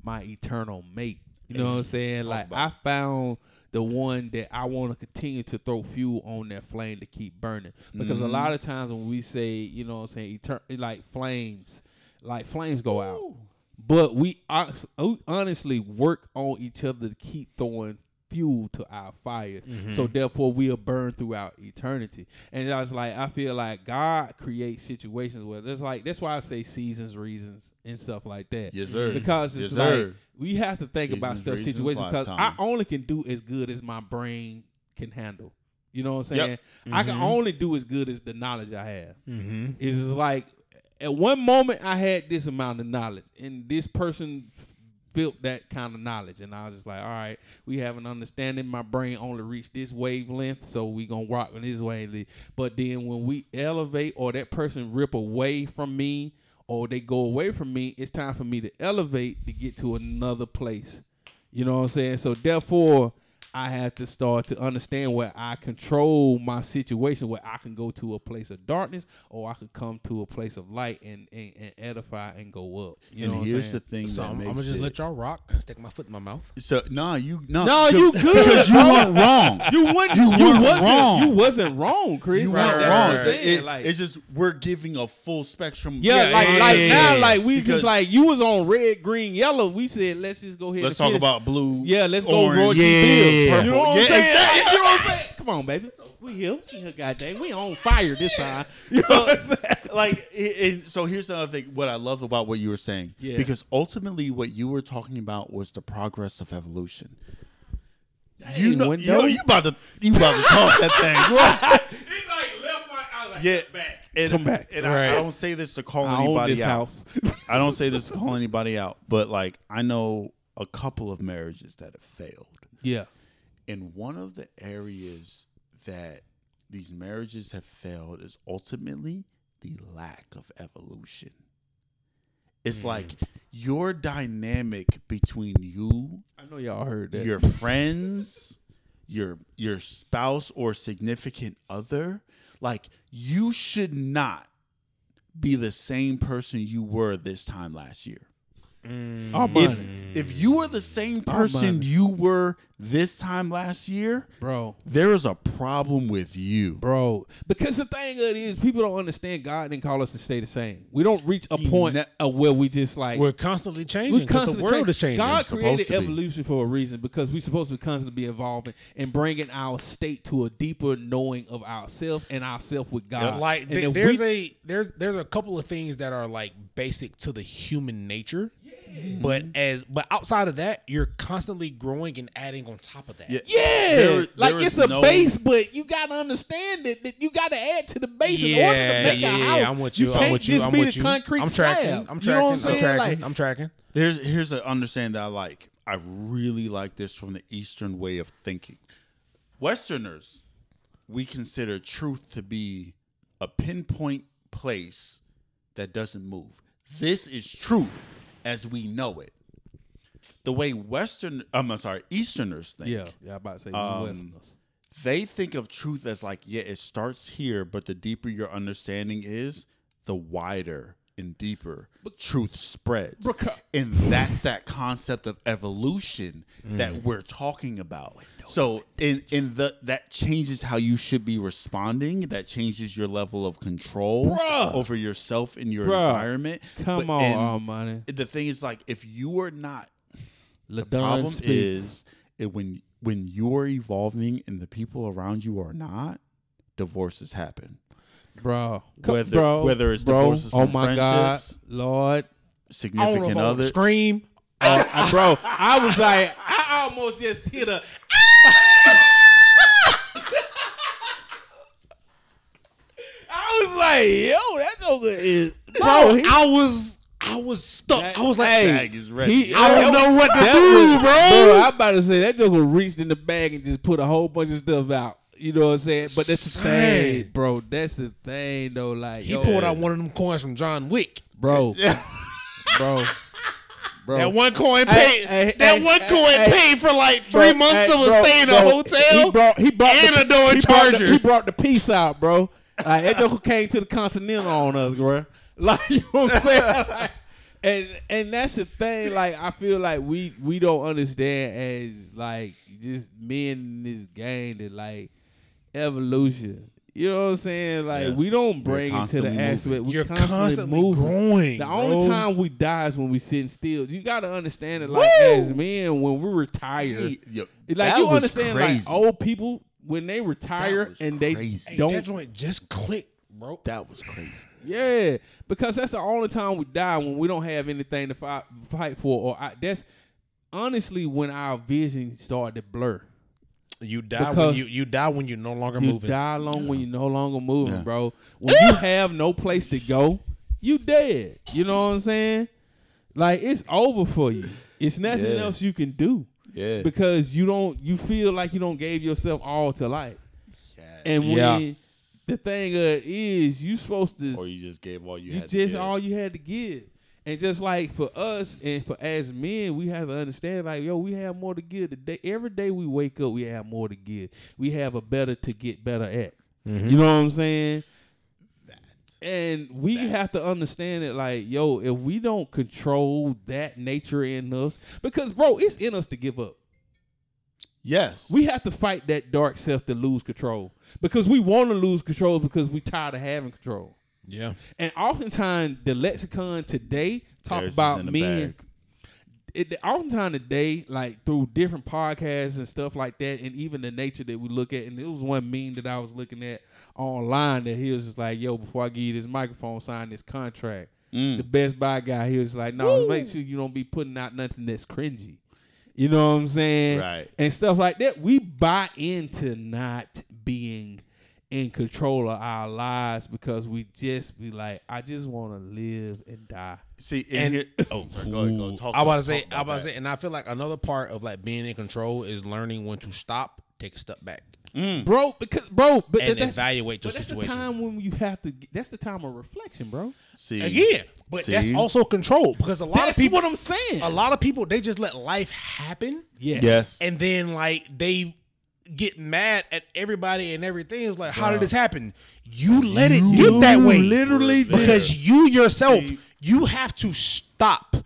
my eternal mate. You know what I'm saying? Like I found the one that I want to continue to throw fuel on that flame to keep burning. Because a mm-hmm. lot of times when we say, you know what I'm saying, etern- like flames, like flames go out. But we honestly work on each other to keep throwing fuel to our fires. So therefore we'll burn throughout eternity. And I was like, I feel like God creates situations where there's like that's why I say seasons, reasons, and stuff like that. Yes, sir. Because it's Yes, like sir. we have to think about Seasons, stuff reasons, situations because I only can do as good as my brain can handle. You know what I'm saying? Yep. I can only do as good as the knowledge I have. Mm-hmm. It's just like at one moment I had this amount of knowledge, and this person felt that kind of knowledge, and I was just like, all right, we have an understanding. My brain only reached this wavelength, so we gonna rock on this wavelength. But then when we elevate, or that person rip away from me, or they go away from me, it's time for me to elevate to get to another place. You know what I'm saying? So therefore, I have to start to understand where I control my situation, where I can go to a place of darkness or I can come to a place of light and, and, and edify and go up. You know and what here's I'm the thing So that I'm, makes I'm gonna just it- let y'all rock and stick my foot in my mouth. So no, you no, No, because- you good, because you weren't wrong. You wasn't You you, weren't wasn't wrong. you wasn't wrong, Chris. You Like, weren't that's wrong. what I'm saying. It- like, it's just we're giving a full spectrum. yeah, like yeah, like yeah, now, yeah. like we just like you was on red, green, yellow. We said let's just go ahead. Let's and talk finish. about blue. Yeah, let's go orange, Roy G. yeah, Biv. Yeah, You know what I'm yeah, saying? exactly. You know what I'm saying? Come on, baby. We here, we here, goddamn. We on fire this time. You know what I'm saying? like and so here's another thing what i love about what you were saying Yeah. because ultimately what you were talking about was the progress of evolution Hey, you know, window. yo, you about to you about to talk that thing He like left my I was like, yeah back. and, Come back. and I, I don't say this to call I anybody this out house. i don't say this to call anybody out but like i know a couple of marriages that have failed yeah. And one of the areas that these marriages have failed is ultimately the lack of evolution. It's mm. like your dynamic between you, I know y'all heard that. your friends, your your spouse or significant other, like you should not be the same person you were this time last year. Mm. Our If money, if you were the same person money. you were this time last year, bro. there is a problem with you. Bro, because the thing of it is, people don't understand God didn't call us to stay the same. We don't reach a He point ne- of where we just like We're constantly changing we because the world change. is changing. God created evolution for a reason because we're supposed to constantly be evolving and bringing our state to a deeper knowing of ourselves and ourselves with God. like th- there's we- a there's there's a couple of things that are like basic to the human nature but as but outside of that you're constantly growing and adding on top of that Yeah. yeah, There- like there it's a no- base, but you gotta understand that, that you gotta add to the base in order to make yeah, a yeah, house. I'm with you. can't I'm with you. just I'm be with you. concrete I'm tracking. slab. I'm You know what tracking. I'm I'm saying? tracking. Like, I'm tracking. There's here's an understanding that I like. I really like this from the Eastern way of thinking. Westerners, we consider truth to be a pinpoint place that doesn't move. This is truth as we know it. The way Western, I'm sorry, Easterners think. yeah, yeah, I'm about to say Um, Westerners. they think of truth as like, yeah, it starts here, but the deeper your understanding is, the wider and deeper but, truth spreads. Beca- and that's that concept of evolution Mm. that we're talking about. So in in the that changes how you should be responding. That changes your level of control Bruh. over yourself and your Bruh. environment. Come But- on, and Almighty. The thing is like if you are not the problem speaks. is it, when when you're evolving and the people around you are not, divorces happen. Bro, Whether- bro, whether it's bro, divorces oh from my God, friendships, Lord, I don't know Significant if other. scream. Uh, I- bro, I was like, I almost just hit a. I was like, yo, that's joker is, bro. Bro, he- I was I was stuck. That- I was like, hey, Bag is ready. he- I don't know what to do, was- bro. I'm about to say that joker reached in the bag and just put a whole bunch of stuff out. You know what I'm saying? But that's the thing, bro. That's the thing, though. Like, he yo, pulled out one of them coins from John Wick. bro, bro, bro. That one coin paid. hey, that hey, one hey, coin hey. paid for like Bro, three months hey, of a bro, stay in a bro, hotel. He brought, he brought and the, a door he brought the- charger. he brought the peace out, bro. Like, that joker came to the continental on us, bro. Like you know what I'm saying? Like, and and that's the thing. Like I feel like we we don't understand as like just men in this game that like evolution. You know what I'm saying? Like Yes. we don't bring it to the constantly aspect. moving. We You're constantly, constantly moving. growing. The bro. only time we die is when we sitting still. You got to understand it. Like Woo! as men, when we retire, Hey, yo, like you understand, crazy. like old people when they retire and they crazy. Hey, don't, that joint just clicked, bro. that was crazy. yeah, because that's the only time we die when we don't have anything to fight, fight for. Or I, that's honestly when our vision started to blur. You die Because when you you die when you're no longer You moving. You die alone when you're no longer moving, Yeah. bro. When you have no place to go, you dead. You know what I'm saying? Like it's over for you. It's nothing Yeah. else you can do Yeah. because you don't. You feel like you don't gave yourself all to life. Yes. And when Yeah. the thing of it is, you supposed to or you just gave all you, you had. to just give. all you had to give. And just like for us and for as men, we have to understand like, yo, we have more to give. The day, every day we wake up, we have more to give. We have a better to get better at. Mm-hmm. You know what I'm saying? And we have to understand it like, yo, if we don't control that nature in us, because bro, it's in us to give up. Yes. We have to fight that dark self to lose control. Because we want to lose control because we tired of having control. Yeah. And oftentimes the lexicon today talk Theirs about in men. it oftentimes today, like through different podcasts and stuff like that, and even the nature that we look at, and it was one meme that I was looking at online that he was just like, "Yo, before I give you this microphone, sign this contract." Mm. The Best Buy guy, he was like, "No, make sure you don't be putting out nothing that's cringy." You know what I'm saying? Right. And stuff like that. We buy into not being in control of our lives because we just be like, I just want to live and die. See, And- and here, Oh, go ahead, go. Talk I about about- to say, talk I about about to say, and I feel like another part of like being in control is learning when to stop, take a step back, mm. Bro, because bro, but and that's, evaluate your but that's the situation. time when you have to that's the time of reflection, bro. see Again, but that's also control because a lot That's of people, what I'm saying. a lot of people, they just let life happen, yeah. Yes. and then like they get mad at everybody and everything. It's like, how did this happen? You let it You get that way, literally because you yourself, you have to stop.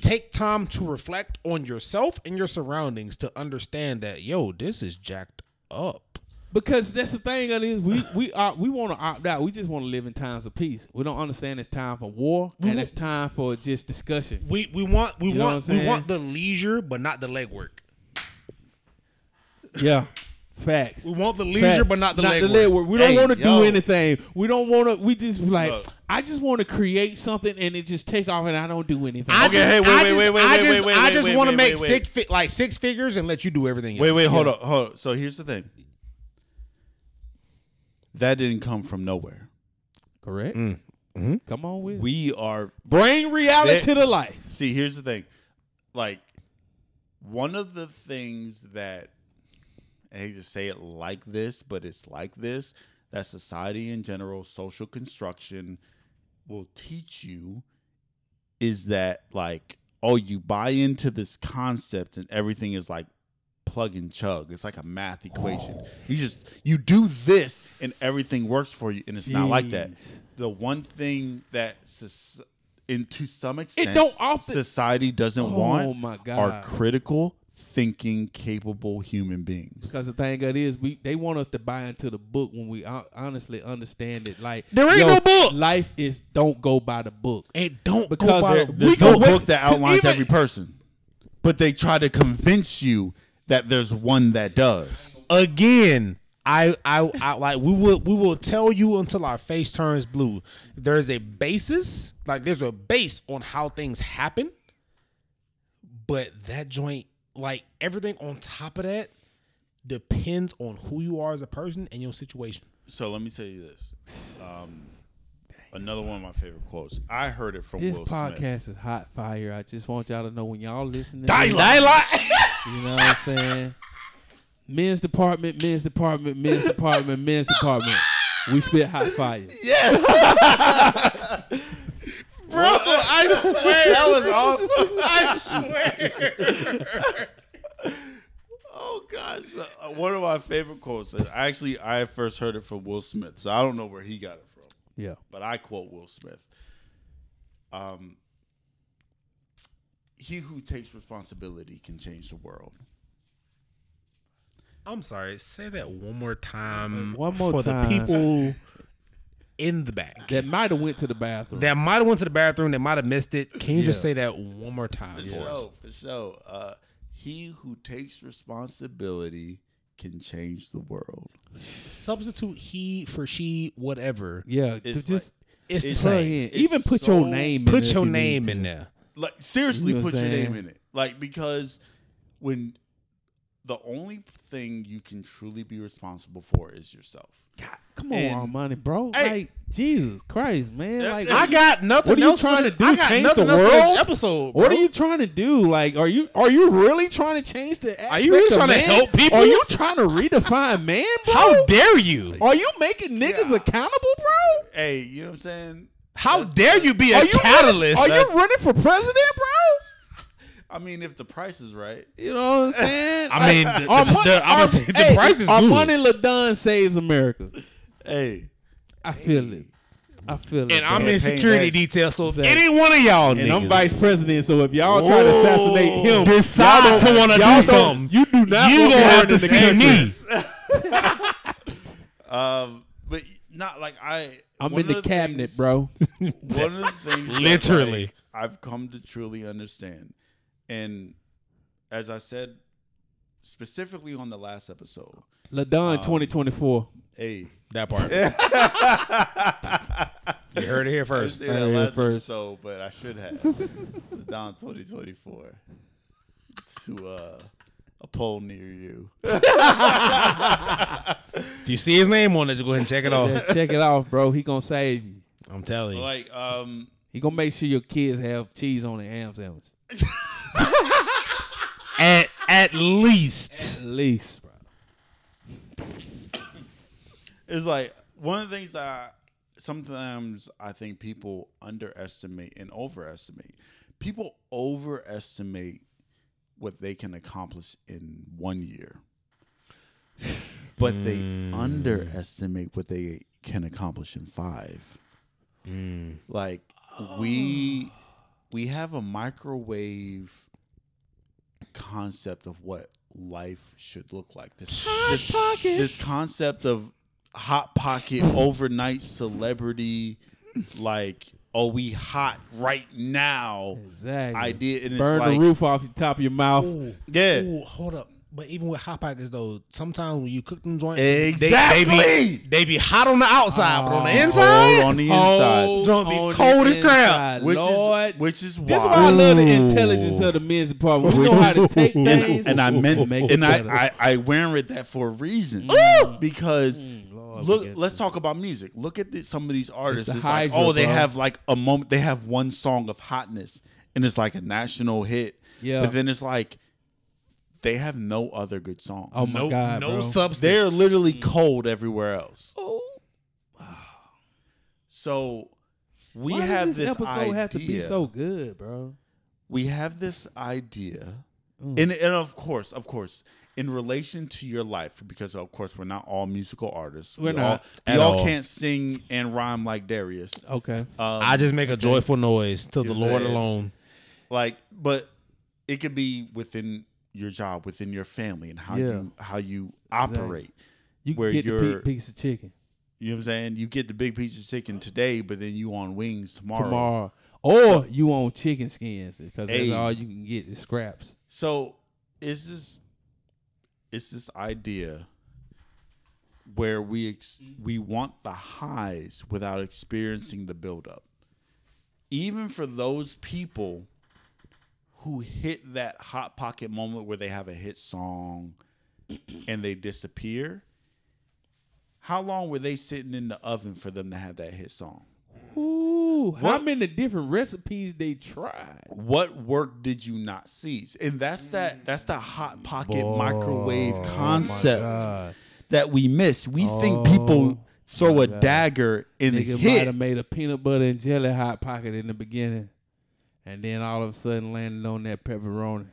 Take time to reflect on yourself and your surroundings to understand that, yo, this is jacked up. Because that's the thing of this, we we are we want to opt out. We just want to live in times of peace. We don't understand it's time for war and wa- it's time for just discussion. We we want we You know want what I'm we saying? want the leisure, but not the legwork. Yeah, facts. We want the leisure, Fact. but not the the legwork. legwork. We don't Hey, want to do anything. We don't want to. We just like. Look. I just want to create something and it just take off and I don't do anything. I Okay, just, hey, wait, I wait, just, wait, wait, I wait, just, wait, wait, I just want to make wait, six fi- like six figures and let you do everything. Wait, else. wait, hold up, hold up. So here's the thing. That didn't come from nowhere. Correct. Mm. Mhm. Come on with. We are bring reality That- to the life. see. Here's the thing. Like one of the things that I hate to say it like this, but it's like this. That society in general, social construction, will teach you is that like oh you buy into this concept and everything is like plug and chug. It's like a math equation. You just you do this and everything works for you and it's not like that. The one thing that in to some extent it don't often- society doesn't Oh want my are critical thinking capable human beings Because the thing of it is, we they want us to buy into the book when we honestly understand it. Like There ain't yo, no book. Life is don't go by the book. And don't Because go by there- the there's We no go wait- book that 'cause outlines even- every person but they try to convince you that there's one that does again I, I I like we will we will tell you until our face turns blue. There's a basis, like there's a base on how things happen, but that joint, like everything on top of that, depends on who you are as a person and your situation. So let me tell you this. Um, another one of my favorite quotes. I heard it from This Will podcast Smith. is hot fire. I just want y'all to know when y'all listening. Daylight. You know what I'm saying? Men's department, men's department, men's department, men's department. We spit hot fire. Bro, I swear That was awesome. I swear. oh gosh, uh, one of my favorite quotes. Actually, I first heard it from Will Smith, so I don't know where he got it from, Yeah. but I quote Will Smith. Um, he who takes responsibility can change the world. I'm sorry. Say that one more time. One more for time. the people in the back That might have went to the bathroom. that might have went to the bathroom. That might have missed it. Can you just say that one more time For for us? for sure. Uh, he who takes responsibility can change the world. Substitute he for she, whatever. yeah. It's just It's, It's the same. in. It's Even put your so- name in Put there your you name in there. Like seriously, You know put your name in it. Like because when the only thing you can truly be responsible for is yourself. God, come on, And- Armani, bro. Hey. like Jesus Christ, man. Like. I got nothing. What are you else trying to do? I got Change nothing the else for this world? episode. What are you trying to do? Like, are you are you really trying to change the? Are you really trying to man? help people? Are you trying to redefine man, bro? How dare you? Are you making niggas Yeah. accountable, bro? Hey, you know what I'm saying? How That's- dare you be a catalyst? Running, are you running for president, bro? I mean, if the price is right, You know what I'm saying? I mean, the- our the- money, the- I'm our, gonna say the hey, price is our good. money LaDon saves America. hey, I feel it. I feel it. and I'm in security that- detail, so if Exactly. any one of y'all and I'm vice president, so if y'all try to assassinate him, decide y'all to don't- want to do something, You do not. you want gonna have to see me. um, but not like I. I'm in the of cabinet, things- bro. One of the things, that, Literally. like, I've come to truly understand and as I said specifically on the last episode, Ladon Um, 2024. hey, That part. you heard it here first. didn't say last first. episode, but I should have. Down 2024 to uh, a poll near you. If you see his name on it, just go ahead and check it off. Yeah, check it off, bro. He gonna save you. I'm telling you. like, um, He gonna make sure your kids have cheese on their ham sandwich. At at least. At least, bro. it's like one of the things that I, sometimes I think people underestimate and overestimate. People overestimate what they can accomplish in one year, but they Mm. underestimate what they can accomplish in five. Mm. Like we we have a microwave concept of what life should look like. This this, this concept of hot pocket overnight celebrity like oh we hot right now Exactly. idea and it's Burn like the roof off the top of your mouth. yeah Ooh, hold up. But even with hot pockets though, sometimes when you cook them joints, Exactly. they, they be they be hot on the outside, but on the Oh. inside, Cold on the inside. Cold Don't be cold as crap. which Lord. is which is why this is why I love the intelligence of the men's department. We know how to take and, things and I meant make it and I, better. I I wearing that for a reason because Mm, Lord, look let's this. talk about music look at this, some of these artists the it's, like Hydra, oh they bro. have like a moment they have one song of hotness and it's like a national hit Yeah. but then it's like they have no other good songs Oh my no, God, no bro. substance. they're literally cold everywhere else Oh. Wow. So we Why have does this, this episode idea have to be so good, bro? we have this idea Mm. and and of course of course in relation to your life because of course we're not all musical artists We're we not. All, we all, all. can't sing and rhyme like darius Okay. um, I just make a joyful noise to the Lord said- alone. like but it could be within your job within your family and how Yeah. you how you operate You where get the big piece of chicken. You know what i'm saying? You get the big piece of chicken today but then you on wings tomorrow, tomorrow, or you on chicken skins because that's all you can get is scraps. so it's this it's this idea where we ex- we want the highs without experiencing the buildup? Even for those people who hit that hot pocket moment where they have a hit song and they disappear how long were they sitting in the oven for them to have that hit song Ooh, how What- many different recipes they tried? what work did you not seize and that's that mm. that's the hot pocket Boy, microwave oh concept God. that we miss we think oh people Oh, throw a God. dagger in a Nigga might hit have made a peanut butter and jelly hot pocket in the beginning, and then all of a sudden landed on that pepperoni.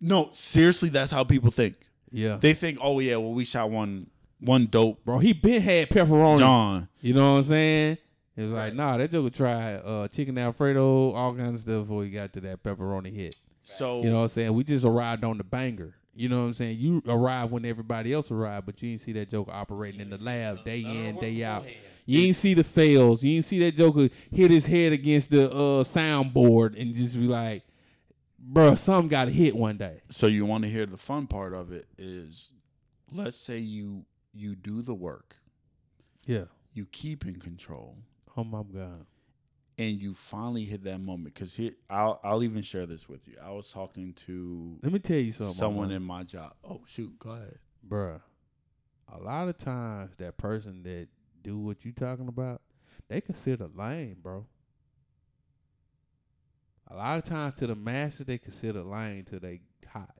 no seriously that's how people think Yeah, they think oh yeah well we shot one one dope bro, he been had pepperoni. john You know what I'm saying? It was like, nah, that joker tried uh, chicken Alfredo, all kinds of stuff before he got to that pepperoni hit. so You know what I'm saying? We just arrived on the banger. You know what I'm saying? You arrived when everybody else arrived, but you didn't see that joker operating in the lab day in, day out. You ain't see the fails. You ain't see that joker hit his head against the uh, soundboard and just be like, bruh, something got hit one day. so you want to hear the fun part of it is let's say you you do the work Yeah. you keep in control Oh my God. and you finally hit that moment because here I'll I'll even share this with you. I was talking to Let me tell you something. someone Mama. in my job. Oh shoot, go ahead. bruh, a lot of times that person that do what you talking about, they consider lame, bro. A lot of times to the masses, they consider lame till they hot.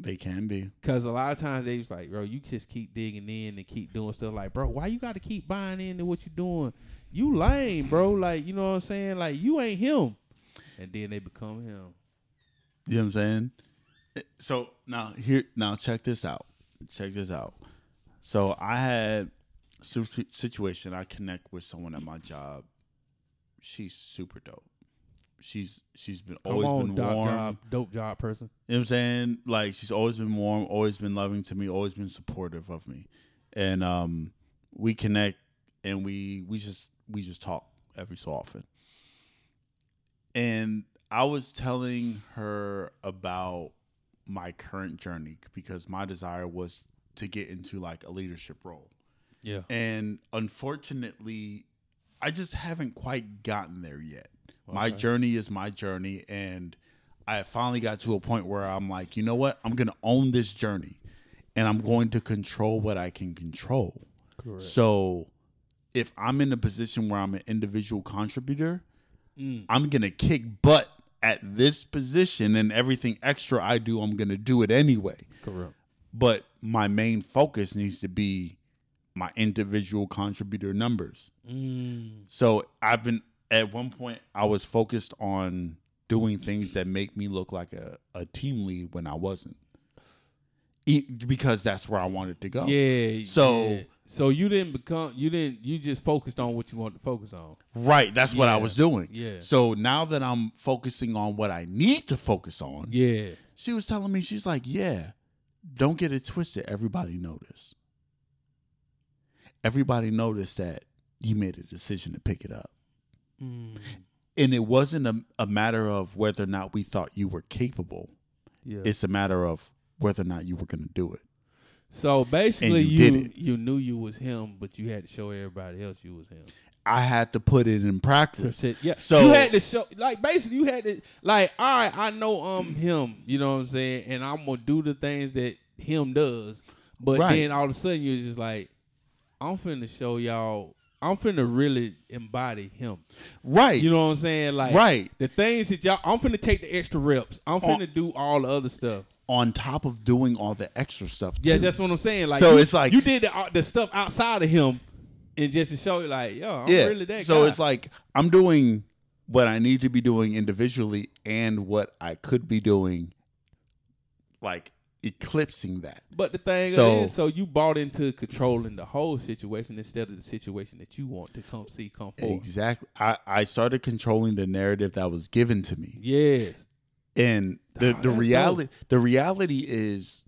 They can be. Cause a lot of times they was like, bro, you just keep digging in and keep doing stuff. Like, bro, why you got to keep buying into what you doing? You lame, bro. Like, you know what I'm saying? Like, you ain't him. And then they become him. You know what I'm saying? Eh, So now here now check this out. Check this out. So I had situation. I connect with someone at my job. She's super dope. She's she's been Come always on, been dope warm. job, dope job person. You know what I'm saying? Like she's always been warm, always been loving to me, always been supportive of me. And um we connect and we we just we just talk every so often. And I was telling her about my current journey because my desire was to get into like a leadership role. Yeah. And unfortunately, I just haven't quite gotten there yet. My journey is my journey and I finally got to a point where I'm like, you know what? I'm going to own this journey and I'm going to control what I can control. Correct. So if I'm in a position where I'm an individual contributor, Mm. I'm going to kick butt at this position and everything extra I do, I'm going to do it anyway. Correct. But my main focus needs to be my individual contributor numbers. Mm. So I've been at one point I was focused on doing things that make me look like a, a team lead when I wasn't. E- because that's where I wanted to go. Yeah. So- yeah. so you didn't become you didn't you just focused on what you wanted to focus on. Right, that's what I was doing. Yeah. So now that I'm focusing on what I need to focus on, Yeah. she was telling me she's like, "Yeah, don't get it twisted. Everybody noticed. Everybody noticed that you made a decision to pick it up." Mm. and it wasn't a, a matter of whether or not we thought you were capable. Yeah. It's a matter of whether or not you were going to do it. so basically you you you knew you was him, but you had to show everybody else you was him. I had to put it in practice. Yeah. So- you had to show like basically you had to like, all right, I know um him, you know what I'm saying, and I'm gonna do the things that him does. But Right. then all of a sudden you're just like, I'm finna show y'all I'm finna really embody him. Right. You know what I'm saying? Like Right. the things that y'all I'm finna take the extra reps. I'm On- finna do all the other stuff. On top of doing all the extra stuff. Yeah, that's what I'm saying. Like So you- it's like- you did the, uh, the stuff outside of him and just to show you like, yo, I'm yeah. really that so guy. it's like I'm doing what I need to be doing individually and what I could be doing, like eclipsing that. But the thing So- is, so you bought into controlling the whole situation instead of the situation that you want to come see come forth. Exactly. I, I started controlling the narrative that was given to me. Yes. And the, Dawg, the reality the reality is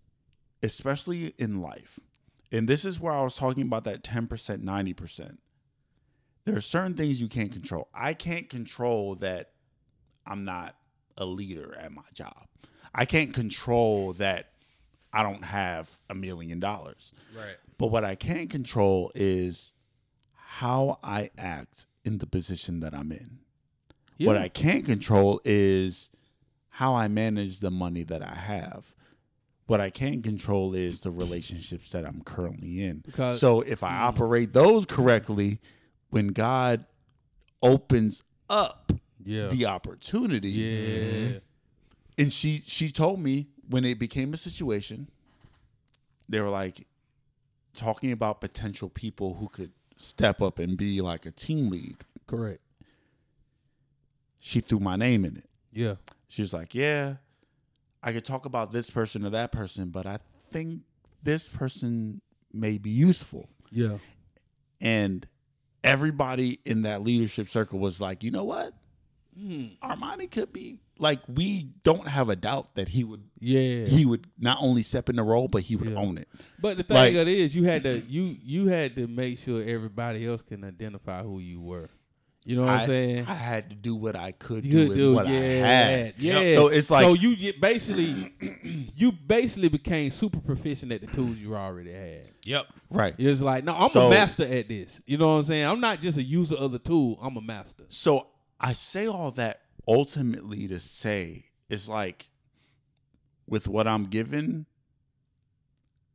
especially in life and this is where i was talking about that 10% 90% there are certain things you can't control i can't control that i'm not a leader at my job i can't control that i don't have a million dollars Right. but what i can control is how i act in the position that i'm in what I can't control is how I manage the money that I have. What I can control is the relationships that I'm currently in. Because- so if I operate those correctly, when God opens up Yeah. the opportunity, yeah. and she she told me when it became a situation, they were like talking about potential people who could step up and be like a team lead. Correct. She threw my name in it. Yeah. She was like, "Yeah, I could talk about this person or that person, but I think this person may be useful." Yeah. And everybody in that leadership circle was like, "You know what? Mm. Armani could be like we don't have a doubt that he would Yeah. he would not only step in the role, but he would Yeah. own it." but the thing like- of it is, you had to you you had to make sure everybody else can identify who you were. You know what I, am saying? I had to do what I could You do could with do, what yeah, I had. yeah. So it's like so you basically, you basically became super proficient at the tools you already had. Yep. right. It's like, no, I'm So- a master at this. You know what I'm saying? I'm not just a user of the tool. I'm a master. So I say all that ultimately to say it's like with what I'm given,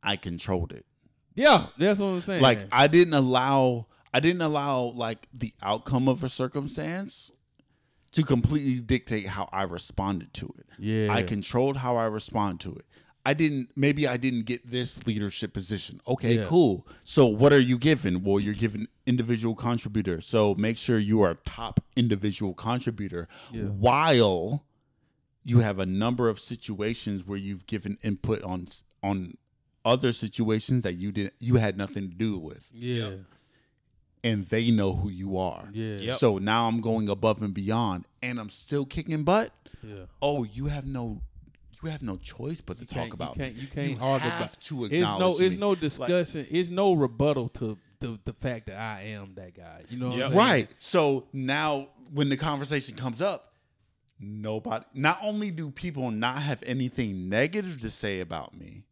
I controlled it. Yeah, that's what I'm saying. Like I didn't allow I didn't allow like the outcome of a circumstance to completely dictate how I responded to it. yeah, I controlled how I respond to it. I didn't maybe I didn't get this leadership position. Okay, Yeah. cool. So what are you given? Well, you're given individual contributor. So make sure you are top individual contributor Yeah. while you have a number of situations where you've given input on on other situations that you didn't you had nothing to do with Yeah, and they know who you are. yeah, Yep. So now I'm going above and beyond and I'm still kicking butt yeah. oh, you have no, you have no choice but to You talk about. you can't, you can't You argue have about. to It's no, it's me. no Like- discussion. it's no rebuttal to the the fact that I am that guy. You know what Yep. Right. So now when the conversation comes up, nobody. Not only do people not have anything negative to say about me,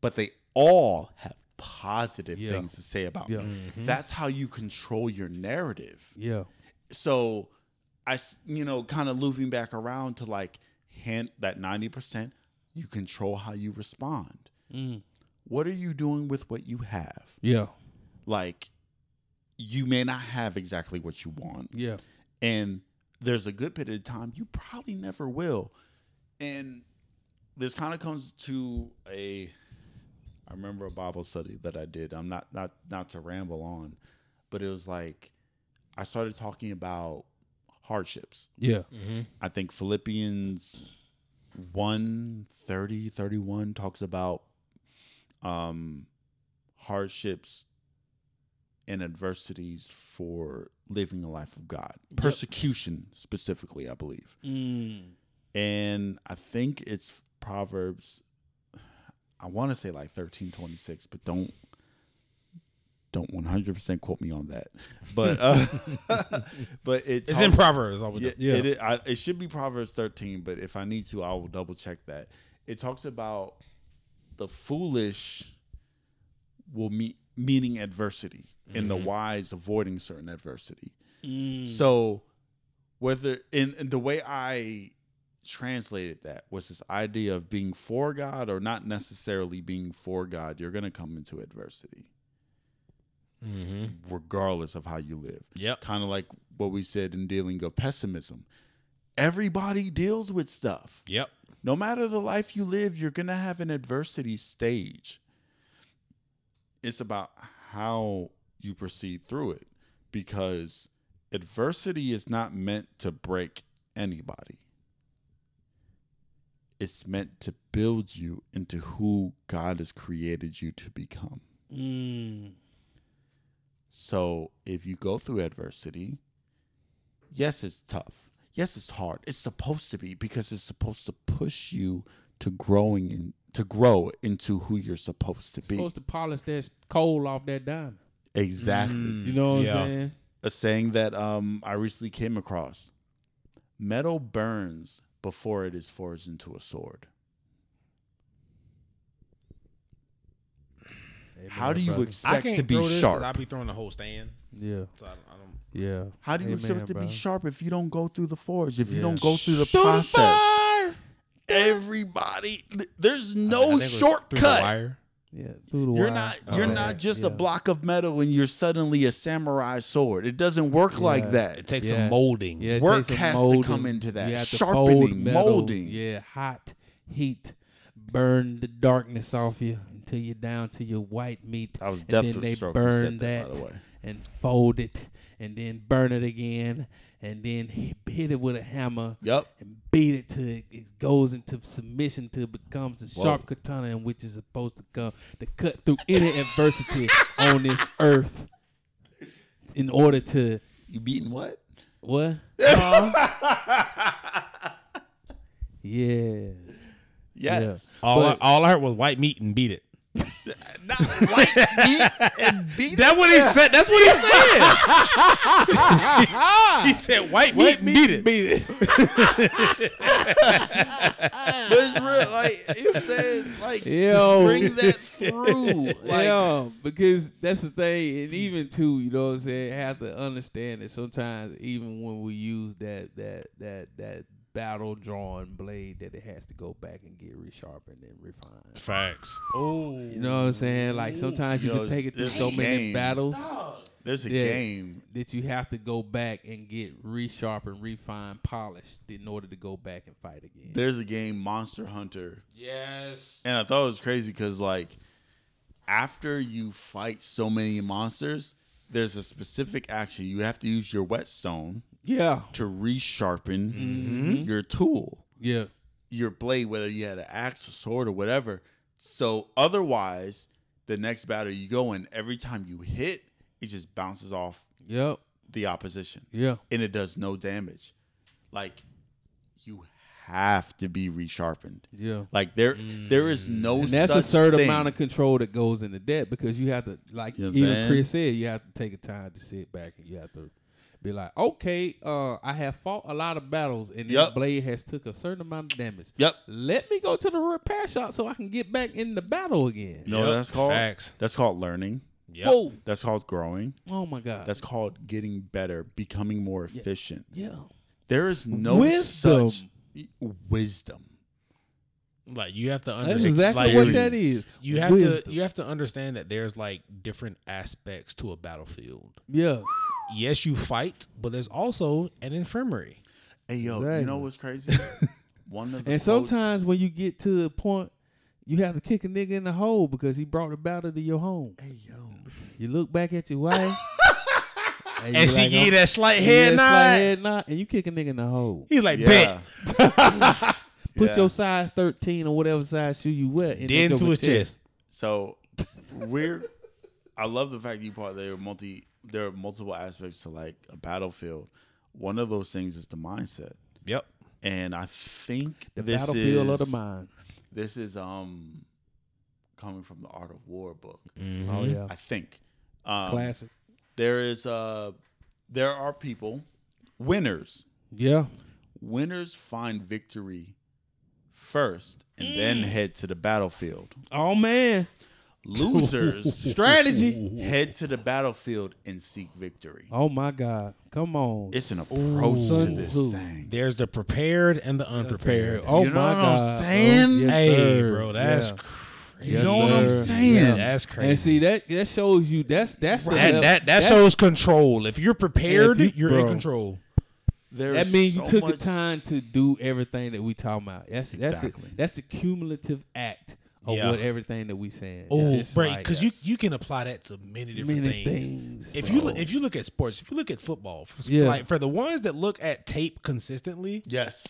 but they all have positive Yeah. things to say about Yeah. me. Mm-hmm. That's how you control your narrative. Yeah. so I you know, kind of looping back around to like hint that 90%, you control how you respond. Mm. What are you doing with what you have? Yeah. Like, you may not have exactly what you want. Yeah. And there's a good bit of time you probably never will. And this kind of comes to a I remember a Bible study that I did. I'm not not not to ramble on, but it was like I started talking about hardships. Yeah. Mm-hmm. I think Philippians 1 30, 31 talks about um, hardships and adversities for living a life of God. Persecution, specifically, I believe. Mm. And I think it's Proverbs, I want to say like 1326, but don't. Don't 100% quote me on that, but uh, but it It's in Proverbs. all we yeah. Yeah. It, is, I, it should be Proverbs 13, but if I need to, I will double check that. It talks about the foolish will meet meeting adversity and the wise avoiding certain adversity. Mm. So whether in, in the way I translated that was this idea of being for God or not necessarily being for God, you're gonna come into adversity Mm-hmm. regardless of how you live Yep. kind of like what we said in dealing of pessimism. Everybody deals with stuff. Yep. No matter the life you live, you're going to have an adversity stage. It's about how you proceed through it because adversity is not meant to break anybody. It's meant to build you into who God has created you to become. Mm. So if you go through adversity, yes, it's tough. Yes, it's hard. It's supposed to be because it's supposed to push you to growing in, to grow into who you're supposed to be. Supposed to polish that coal off that diamond. exactly. You know what Yeah. I'm saying? A saying that um I recently came across. Metal burns before it is forged into a sword. How do you brother. I expect can't to be throw this 'cause sharp? I'll be throwing the whole stand. Yeah. So I, I don't. Yeah. How do you Amen, expect to brother. be sharp if you don't go through the forge? If you Yeah. don't go through the Through the process? fire! Everybody, th- there's I no think it was through the shortcut. wire. Yeah. Through the You're wire. not Oh, you're yeah. not just a Yeah. block of metal and you're suddenly a samurai sword. It doesn't work like Yeah. that. It takes Yeah. some molding. Yeah, it Work takes some has to molding. come into that. You have to Sharpening, fold metal. molding. Yeah, hot heat, burn the darkness off you until you're down to your white meat. I was and death then they stroke burn said that, by that the way. and fold it, and then burn it again, and then hit hit it with a hammer Yep. and beat it till it, it goes into submission till it becomes the Whoa. sharp katana in which is supposed to come to cut through any adversity on this earth in order to You beating what? what? yeah. Yes. All, But- I, all I heard was white meat and beat it. Not white meat and beat That's what he said. That's what he said. he said white meat and beat it. Beat it. But it's real like you know what I'm saying? Like Yo. bring that through. Like yeah, because that's the thing, and even too, you know what I'm saying, have to understand that sometimes even when we use that that that that battle drawn blade, that it has to go back and get resharpened and refined. Facts. Oh, You know what I'm saying? Like sometimes you Yo, can take it through so a many game. battles there's a Yeah. game. that you have to go back and get resharpened, refined, polished in order to go back and fight again. There's a game Monster Hunter yes. And I thought it was crazy because, like, after you fight so many monsters, there's a specific action. You have to use your whetstone yeah, to resharpen Mm-hmm. your tool, yeah, your blade, whether you had an axe, a sword, or whatever. So, otherwise, the next battle you go in, every time you hit, it just bounces off yep, the opposition yeah. and it does no damage. Like, you have to be resharpened. Yeah. Like there, there is no. And that's a certain thing. amount of control that goes into that because you have to, like You know even? Chris said, you have to take a time to sit back and you have to be like, okay, uh, I have fought a lot of battles, and this blade has took a certain amount of damage. Yep. Let me go to the repair shop so I can get back in the battle again. No, Yep, that's called? facts. That's called learning. Yep. Whoa. That's called growing. Oh my god. That's called getting better, becoming more efficient. yeah. There is no Wisdom. such wisdom. Like you have to understand That's understand exactly like, what that is. You have Wisdom. to you have to understand that there's like different aspects to a battlefield. Yeah. Yes, you fight, but there's also an infirmary. Hey yo, you know what's crazy? One of the And sometimes when you get to the point, you have to kick a nigga in the hole because he brought the battle to your home. Hey yo. You look back at your wife, and, And she like, gave "Oh," that slight head you nod. nod, and you kick a nigga in the hole. He's like, bet. Put Yeah. your size thirteen or whatever size shoe you wear in Dead that into his chest. So we're I love the fact you part there are multi there are multiple aspects to like a battlefield. One of those things is the mindset. Yep. And I think The this battlefield is, of the mind. This is um coming from the Art of War book. Oh yeah, I think. Um, classic. there is uh there are people winners. Yeah, Winners find victory first and then head to the battlefield. oh man, Losers strategy. head to the battlefield and seek victory. Oh my God, come on. It's an approach to this Tzu. thing. There's the prepared and the unprepared. Oh You know my what I'm God, saying? Oh, yes, hey, sir. bro, that's Yeah. crazy. Yes, know what I'm sir. saying? Yeah. That's crazy. And see that that shows you that's that's the that level- that, that that's- shows control. If you're prepared, If you- you, are in bro. control. There's That means you so took much- the time to do everything that we talking about. That's that's Exactly. it. That's the cumulative act of Yeah. what everything that we saying. Oh, just right, like because you you can apply that to many different many things. things. If bro. you look, if you look at sports, if you look at football, for, Yeah. like for the ones that look at tape consistently, Yes.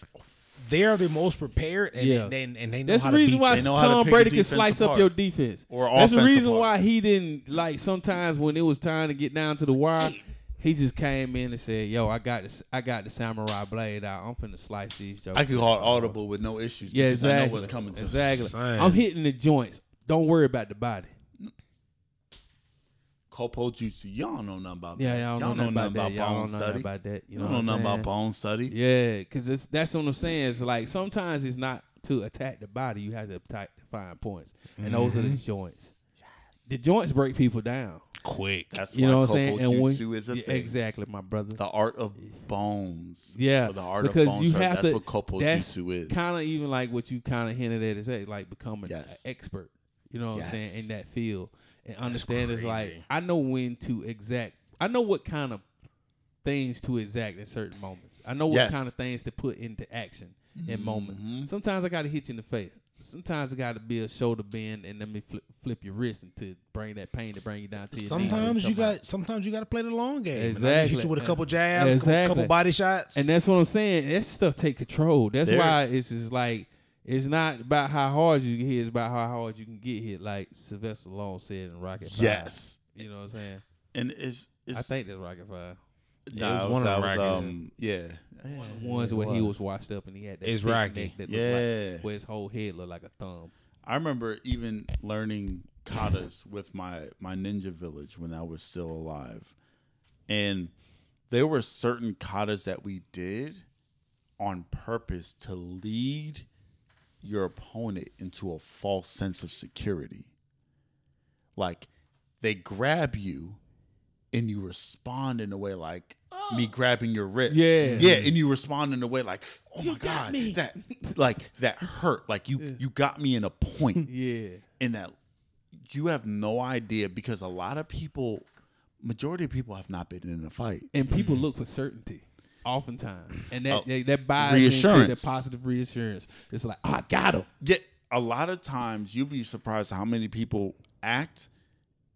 they are the most prepared, and Yeah. they, and, and they know That's how the reason beat why you. They know to Tom Brady can slice apart. up your defense. Or That's the reason apart. why he didn't like sometimes when it was time to get down to the wire, he just came in and said, "Yo, I got this. I got the samurai blade out. I'm finna slice these jokers." I can call it audible with no issues. Yeah, because I exactly. know what's coming to me. exactly. Son. I'm hitting the joints. Don't worry about the body. Koppo jutsu. Y'all don't know nothing about Yeah, that. y'all, don't know nothing about that. Y'all bone don't know nothing study. about that. You You know don't know nothing about bone study. Yeah, because it's that's what I'm saying. It's like sometimes it's not to attack the body. You have to attack the fine points, and those are the Mm-hmm. joints. The joints break people down. quick. That's You why know what I'm saying? And when jutsu is a yeah, thing. exactly, my brother. The art of bones. Yeah, the art because of bone you have That's to. what Koppo that's jutsu is. kind of even like what you kind of hinted at is that like becoming Yes. an expert. You know what I'm saying in that field and understand is like. I know when to exact. I know what kind of things to exact in certain moments. I know what Yes. kind of things to put into action in moments. Mhm. Sometimes I got to hit you in the face. Sometimes I got to be a shoulder bend and let me flip, flip your wrist and to bring that pain to bring you down to your knees Sometimes you got sometimes you got to play the long game. Exactly. hit you with a couple jabs, a Exactly. couple body shots, And that's what I'm saying. That stuff take control. That's There- why it's just like it's not about how hard you can hit. It's about how hard you can get hit. Like Sylvester Stallone said in Rocky Five. Yes. You know what I'm saying? And it's, it's I think that's Rocky Five. Nah, it was it one of that the was, um, yeah. One of the ones where he was washed up and he had that It's big Rocky. neck that Yeah. like where his whole head looked like a thumb. I remember even learning katas with my my ninja village when I was still alive, and there were certain katas that we did on purpose to lead your opponent into a false sense of security. Like they grab you and you respond in a way like oh. me grabbing your wrist. Yeah. Yeah, and you respond in a way like, oh You my got God, me. that like that hurt. Like you you got me in a point Yeah. And that you have no idea because a lot of people majority of people have not been in a fight. And people mm-hmm. look for certainty. Oftentimes, and that Oh, that, that buys into reassurance. the positive reassurance. It's like, oh, I got him. Yet a lot of times you'll be surprised how many people act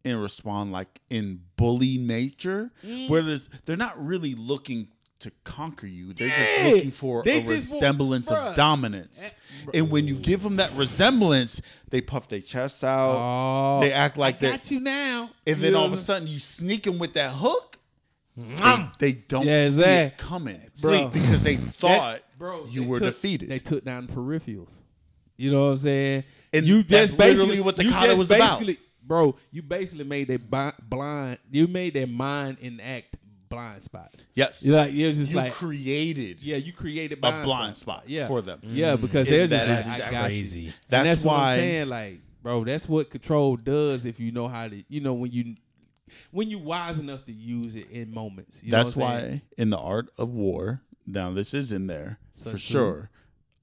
and respond like in bully nature, Mm. where there's, they're not really looking to conquer you. They're Yeah. just looking for They a just want- resemblance of dominance. And when you give them that resemblance, they puff their chests out. Oh, they act like that. got you now. And You then all of a sudden you sneak them with that hook. They, they don't Yeah, see exact- it coming. Bro. Because they thought bro, you they were took- defeated. They took down peripherals. You know what I'm saying? And you that's just basically what the kata was about. Basically- Bro, you basically made their bi- blind. You made their mind enact blind spots. Yes. you're like it's just you like created yeah, you created a blind, blind spots. spot Yeah, for them. Yeah, because It- they're just that like, is I exactly got crazy. You. That's and that's why- what I'm saying. Like, bro, that's what control does if you know how to. You know when you when you wise enough to use it in moments. You That's know what I'm saying? why in the art of war, now this is in there Sun for Tzu. sure.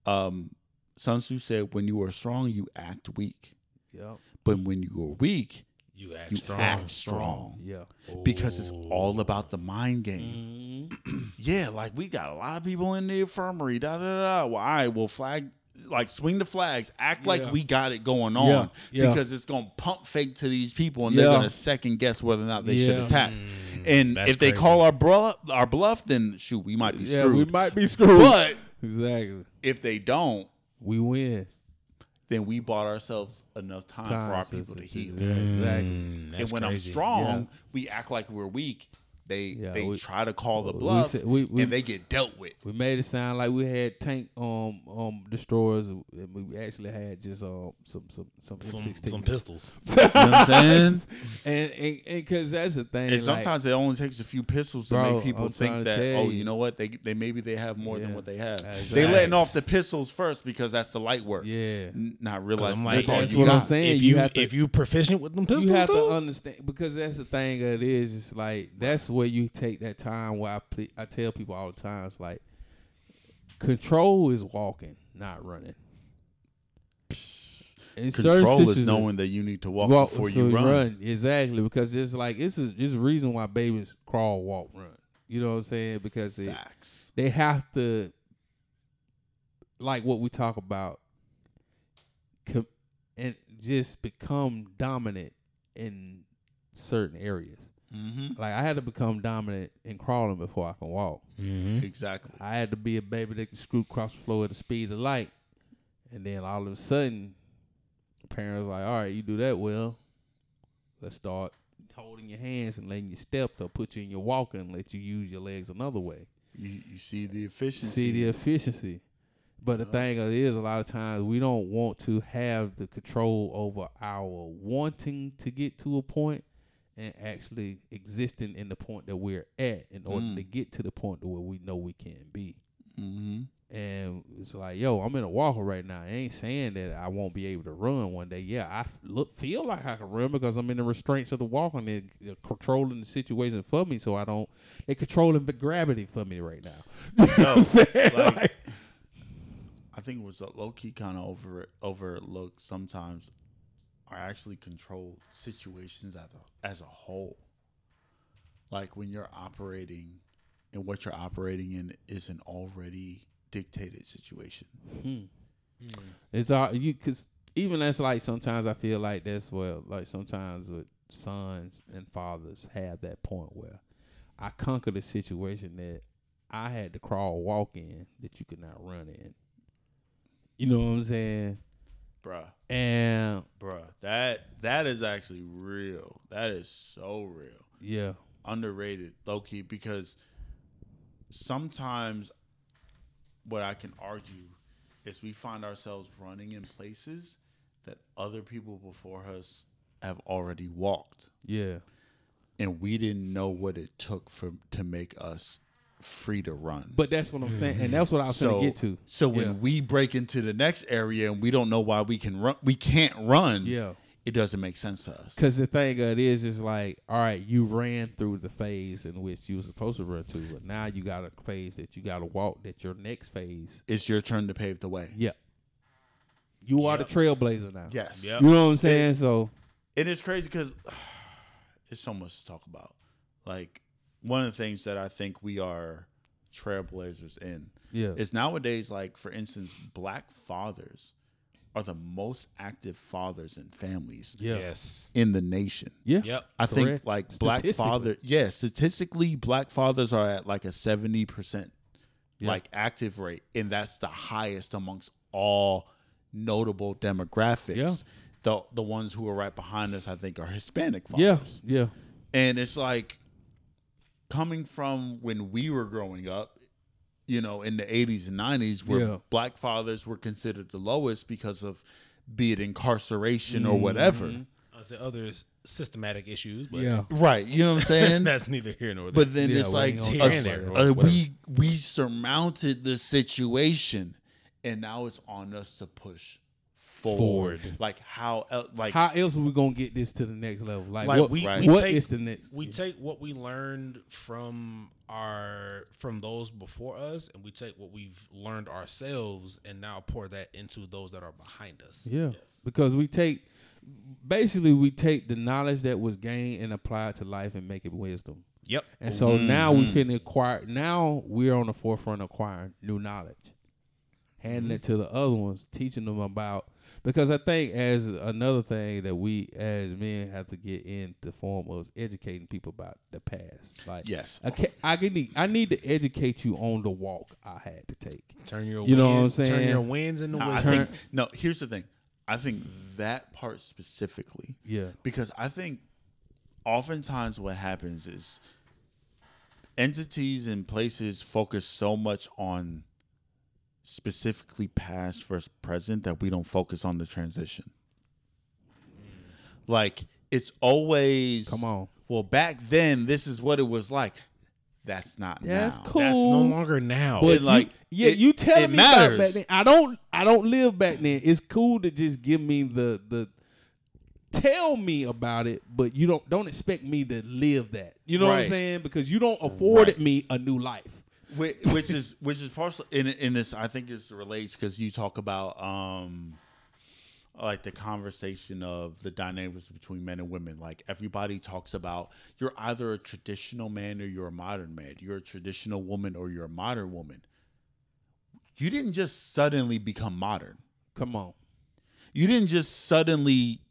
Um, Sun Tzu said, "When you are strong, you act weak, Yeah, but when you are weak, You act you strong. act strong." yeah. Because it's all about the mind game. Mhm. Yeah, like we got a lot of people in the infirmary. Da da da. Well, I will flag, like swing the flags, act Yeah. like we got it going on, Yeah, yeah. because it's gonna pump fake to these people, and they're gonna second guess whether or not they should attack. Mm, And if they crazy. call our bluff, our bluff, then shoot, we might be Yeah, screwed. we might be screwed. But exactly, if they don't, we win. Then we bought ourselves enough time, for our people to to- heal. Yeah, exactly. Mm, and that's when I'm crazy. strong, we act like we're weak. They Yeah, they we- try to call the we bluff, we- we- and they get dealt with. We made it sound like we had tank um um destroyers, and we actually had just um some some some some, some pistols. You know what I'm saying? and and because that's the thing. And like, sometimes it only takes a few pistols to Bro, make people I'm think that oh you. you know what they they maybe they have more than what they have. Exactly. They letting off the pistols first because that's the light work. yeah, Not realizing like, that's all that's you what got. I'm saying. If you you, have to- if you proficient with them pistols, you have though, to understand because that's the thing that it is. It's like that's where you take that time. Where I ple- I tell people all the time, it's like control is walking, not running. In Control is knowing that you need to walk, walk before you before run. Exactly, because it's like it's a, it's a reason why babies crawl, walk, run. You know what I'm saying? Because it, they have to, like what we talk about, com- and just become dominant in certain areas. Mm-hmm. Like I had to become dominant in crawling before I can walk. Mhm. Exactly. I had to be a baby that could screw across the floor at the speed of light, and then all of a sudden, parents like, "All right, you do that well. Let's start holding your hands and letting you step. They'll put you in your walker and let you use your legs another way. You you see the efficiency. See the efficiency. But the thing of it is, a lot of times we don't want to have the control over our wanting to get to a point and actually existing in the point that we're at in order Mm. to get to the point to where we know we can be. mm-hmm. And it's like, yo, I'm in a walker right now. I ain't saying that I won't be able to run one day. Yeah, I look feel like I can run because I'm in the restraints of the walker and they're, they're controlling the situation for me, so I don't. They're controlling the gravity for me right now. You know what I'm saying? like- Like- I think it was a low key kind of over overlooked sometimes are actually controlled situations as a, as a whole. Like when you're operating and what you're operating in is an already dictated situation. Hmm. It's all you because even that's like sometimes I feel like that's well like sometimes with sons and fathers have that point where I conquered a situation that I had to crawl walk in that you could not run in. You know what I'm saying? Bruh, And bruh, that that is actually real. That is so real. yeah, underrated, low key, because sometimes what I can argue is we find ourselves running in places that other people before us have already walked, yeah, and we didn't know what it took for to make us free to run. but that's what I'm saying, and that's what I was so gonna get to. so when Yeah. we break into the next area and we don't know why we can run, we can't run. Yeah. it doesn't make sense to us. Because the thing of it is, is like, all right, you ran through the phase in which you were supposed to run to, but now you got a phase that you got to walk. That your next phase, It's your turn to pave the way. yeah, you are the trailblazer now. Yes. Yep. you know what I'm saying. So and it is crazy because there's so much to talk about. Like one of the things that I think we are trailblazers in yeah, is nowadays, like for instance, black fathers are the most active fathers in families yeah, Yes. in the nation. yeah, Yep. I think like black Statistically. father, yeah, statistically, black fathers are at like a seventy percent Yeah. like active rate, and that's the highest amongst all notable demographics. Yeah. The the ones who are right behind us, I think, are Hispanic fathers. yeah, yeah, And it's like coming from when we were growing up, you know, in the 80s and 90s, where Yeah. black fathers were considered the lowest because of be it incarceration or whatever. Mhm. I said other systematic issues, but Yeah. Right. You know what I'm saying? that's neither here nor there. But then Yeah, it's like ain't gonna us- get there, uh, whatever. we we surmounted the situation, and now it's on us to push forward. Forward. Like how el- like How else are we gonna get this to the next level? Like, Like, what, we- we what take- is the next? we take what we learned from our from those before us, and we take what we've learned ourselves, and now pour that into those that are behind us. Yeah, because we take basically we take the knowledge that was gained and apply it to life and make it wisdom. Yep. And so now we Mhm. finna acquire. Now we're on the forefront of acquiring new knowledge, handing it to the other ones, teaching them about. Because I think as another thing that we as men have to get in the form of educating people about the past. Like yes. I, ca- I can need I need to educate you on the walk I had to take. Turn your You know what I'm wins- Turn your wins into I wisdom. think no. Here's the thing. I think that part specifically Yeah. because I think oftentimes what happens is entities and places focus so much on specifically past versus present that we don't focus on the transition. Like it's always Come on. Well, back then this is what it was like. That's not That's now. cool. That's no longer now. But It, like, you, yeah, it- you telling it me about back then. I don't I don't live back then. It's cool to just give me the the tell me about it, but you don't don't expect me to live that. You know what I'm saying? Because you don't afforded Right. me a new life. Which, which is which is partially in in this I think this relates because you talk about um like the conversation of the dynamics between men and women. Like everybody talks about you're either a traditional man or you're a modern man. You're a traditional woman or you're a modern woman. You didn't just suddenly become modern. Come on. you didn't just suddenly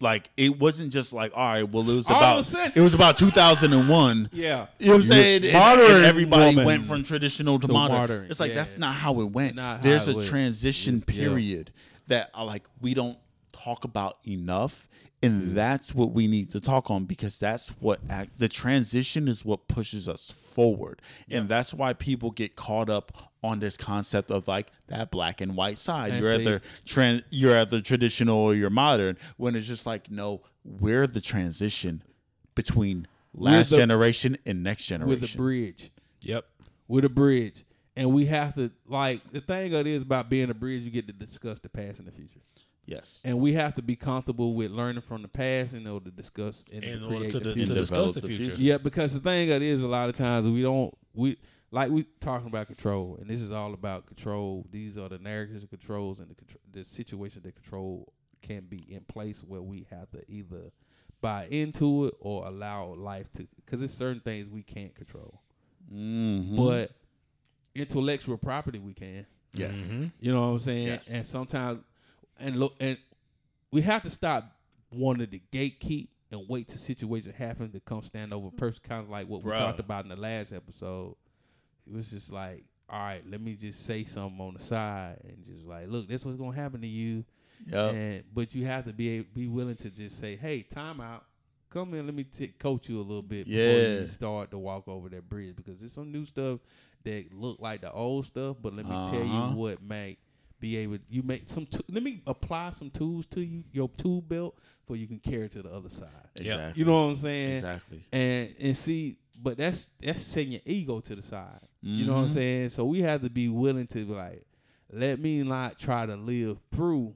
like it wasn't just like all right well it was All about a sudden- it was about 2001 Yeah. you know what I'm saying? And- modern and everybody woman went from traditional to to modern. modern, It's like yeah. that's not how it went. Not There's a went. transition Yes, yeah. period that uh, like we don't talk about enough, Mm. and that's what we need to talk on because that's what act, the transition is what pushes us forward, and that's why people get caught up on this concept of like that black and white side. And you're see- either trend, you're either traditional or you're modern. When it's just like no, we're the transition between last the- generation and next generation. With a bridge. Yep. With a bridge. And we have to like the thing of it is about being a bridge, you get to discuss the past and the future. yes. And we have to be comfortable with learning from the past in order to discuss and In to order create to, the to, future. to discuss the the future. future. Yeah, because the thing of it is, a lot of times we don't we like we talking about control, and this is all about control. These are the narratives of controls and the contr- the situation that control can be in place where we have to either buy into it or allow life to, because it's certain things we can't control, Mm-hmm. but intellectual property we can. yes. Mhm. You know what I'm saying? Yes. And sometimes, and look, and we have to stop wanting to gatekeep and wait till situations happen to come stand over a person. Kind of like what we talked about in the last episode. It was just like, all right, let me just say something on the side and just like, look, this what's gonna happen to you. Yep. And but you have to be be willing to just say, hey, time out. Come in, let me t- coach you a little bit before you start to walk over that bridge because there's some new stuff that look like the old stuff. But let me tell you Uh-huh. what may be able. You make some. T- let me apply some tools to you, your tool belt, for you can carry to the other side. Exactly. You know what I'm saying? Exactly. And and see, but that's that's setting your ego to the side. You know what I'm Mhm. saying? So we have to be willing to be like, let me not try to live through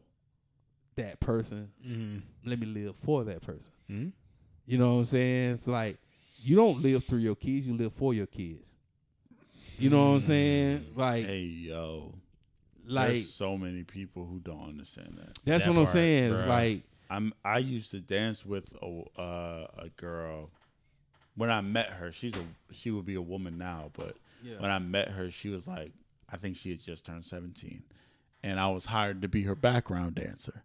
that person. Mhm. Let me live for that person. Mhm. You know what I'm saying? It's like you don't live through your kids, you live for your kids. You know what I'm saying? Like Hey yo. like There's so many people who don't understand that. that's That what I'm part, saying. It's like I'm I used to dance with a uh, a girl. When I met her, she's a she would be a woman now, but Yeah. when I met her, she was like I think she had just turned 17. And I was hired to be her background dancer.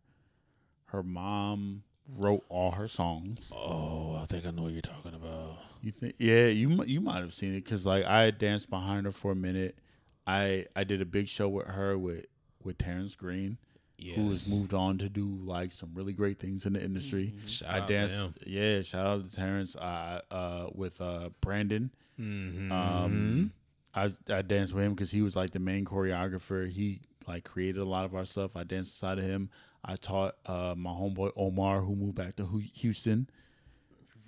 Her mom wrote all her songs. Oh, I think I know what you're talking about. You think? Yeah, you you might have seen it because like I had danced behind her for a minute. I I did a big show with her with with Terrence Green, Yes. who has moved on to do like some really great things in the industry. Shout I out to danced, him. yeah. Shout out to Terrence. Uh, uh, with uh Brandon. Mhm. Um, I I danced with him because he was like the main choreographer. He like created a lot of our stuff. I danced inside of him. I taught uh, my homeboy Omar, who moved back to Houston.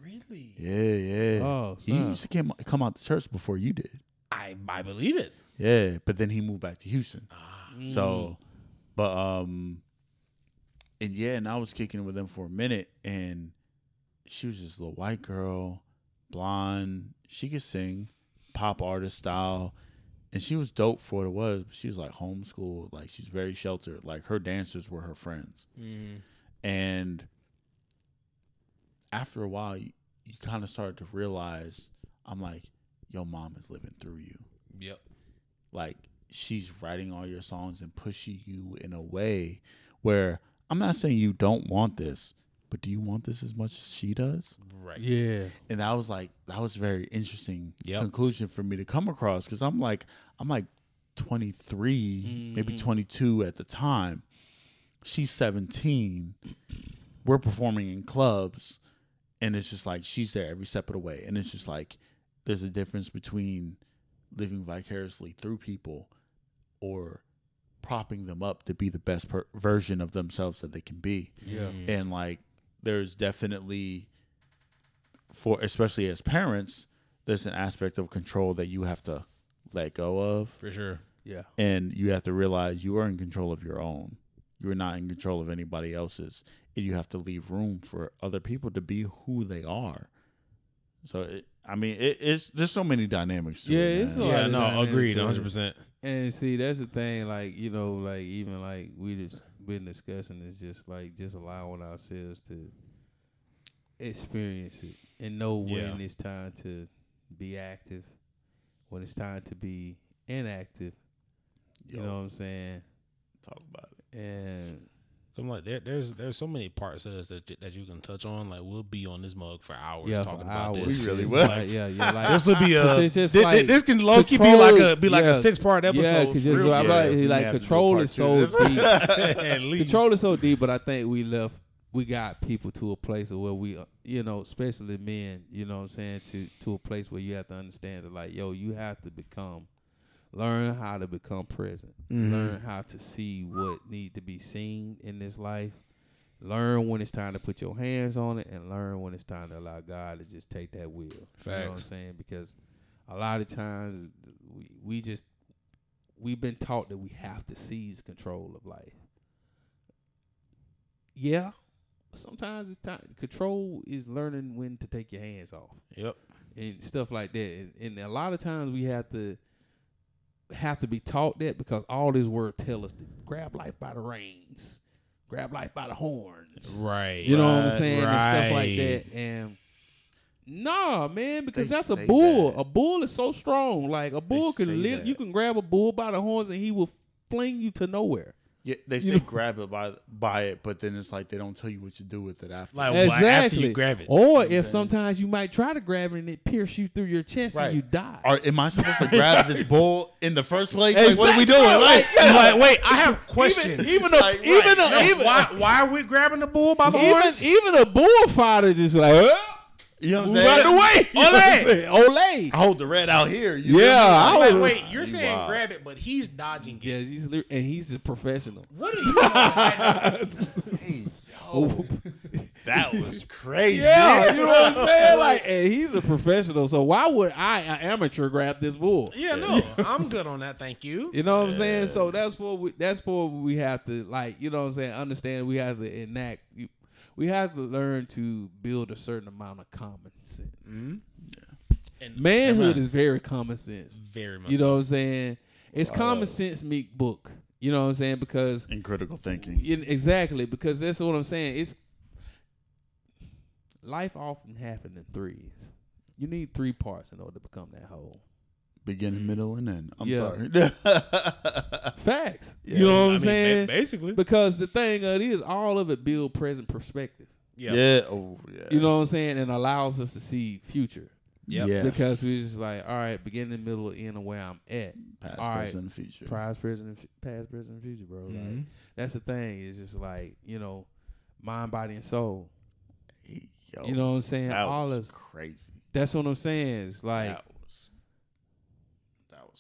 Really? Yeah, yeah. Oh, he snap. used to come, come out to church before you did. I I believe it. Yeah, but then he moved back to Houston. Ah, So, but um, and yeah, and I was kicking with them for a minute, and she was just a little white girl, blonde. She could sing, pop artist style, and she was dope for what it was. But she was like homeschooled, like she's very sheltered. Like her dancers were her friends, Mhm. and after a while, you, you kind of started to realize, I'm like, your mom is living through you Yep. like she's writing all your songs and pushing you in a way where I'm not saying you don't want this, but do you want this as much as she does? Right. Yeah. And that was like that was a very interesting Yep. conclusion for me to come across because I'm like I'm like 23, maybe Mhm. 22 at the time. She's 17. We're performing in clubs, and it's just like she's there every step of the way, and it's just like there's a difference between living vicariously through people or propping them up to be the best per- version of themselves that they can be Yeah. Mhm. and like there's definitely for especially as parents there's an aspect of control that you have to let go of For sure. Yeah. and you have to realize you are in control of your own you're not in control of anybody else's and you have to leave room for other people to be who they are so it, i mean it, it's there's so many dynamics to Yeah, it, it's a lot Yeah, of no, agreed, 100%. And see, that's the thing. Like you know, like even like we just been discussing is just like just allowing ourselves to experience it and know when Yeah. it's time to be active, when it's time to be inactive. You know what I'm saying? talk about it And I'm like, there, there's there's so many parts of this that that you can touch on. Like, we'll be on this mug for hours yeah, talking for about hours. this. We really will. like- yeah, yeah. Like This will be a it's just thi- thi- like this can low key be like a be like yeah, a six part episode. Yeah, because for real, I'm like, real. Like have to do control is so deep. Control is so deep, but I think we left. We got people to a place where we, uh, you know, especially men, you know, what I'm saying to to a place where you have to understand that, like, yo, you have to become, learn how to become present, Mhm. learn how to see what need to be seen in this life, learn when it's time to put your hands on it, and learn when it's time to allow God to just take that wheel. You know what I'm saying? Because a lot of times we we just we've been taught that we have to seize control of life. Yeah. Sometimes it's time control is learning when to take your hands off Yep. and stuff like that. And, and a lot of times we have to have to be taught that because all this word tell us to grab life by the reins, grab life by the horns. Right. You know what I'm Right, saying? And stuff like that. And nah, man, because They that's a bull. that. A bull is so strong. Like a bull say can live. You can grab a bull by the horns and he will fling you to nowhere. Yeah, they You say know- grab it by by it, but then it's like they don't tell you what to do with it after. Like, well, after exactly. you grab it. Or Okay. if sometimes you might try to grab it and it pierce you through your chest Right. and you die. Are, am I supposed to grab this bull in the first place? Like, what are we doing? Like, Like, yeah. Like, wait, I have questions. Even, even a Like, even right. a No, even why, why are we grabbing the bull by the even, horns? even a bullfighter just like "Oh, you know what I'm saying? out the way. You know what I'm? Olay. I hold the red out here. You Yeah, me? I Like, wait, you're saying wild. grab it, but he's dodging it. Yeah, he's and he's a professional. What are you doing right Oh. That was crazy. Yeah, you know what I'm saying? Like, and he's a professional, so why would I, an amateur, grab this bull? Yeah, no, I'm good on that. Thank you. You know what I'm saying? So that's what we that's what we have to like, you know what I'm saying, understand we have to enact we have to learn to build a certain amount of common sense. Mm-hmm. And Manhood is very common sense. very much. You so. know what I'm saying? It's common sense meek book. You know what I'm saying? Because In critical thinking. Yeah, exactly, because that's what I'm saying. It's life often happens in threes. You need three parts in order to become that whole. Beginning, middle, and end. I'm Yeah. sorry. Facts. Yeah. You know what I I'm mean, saying? basically. because the thing of it is, all of it build present perspective. Yeah. yeah. Oh, yeah. You know what I'm saying? And allows us to see future. Yeah. Yes. Because we're just like, all right, beginning, middle, end of where I'm at. past, all right. present, and future. Past, present, and past, present, future, bro. Like Mhm. that's the thing. It's just like you know, mind, body, and soul. Yo, you know what I'm saying? that All was is crazy. that's what I'm saying. It's like that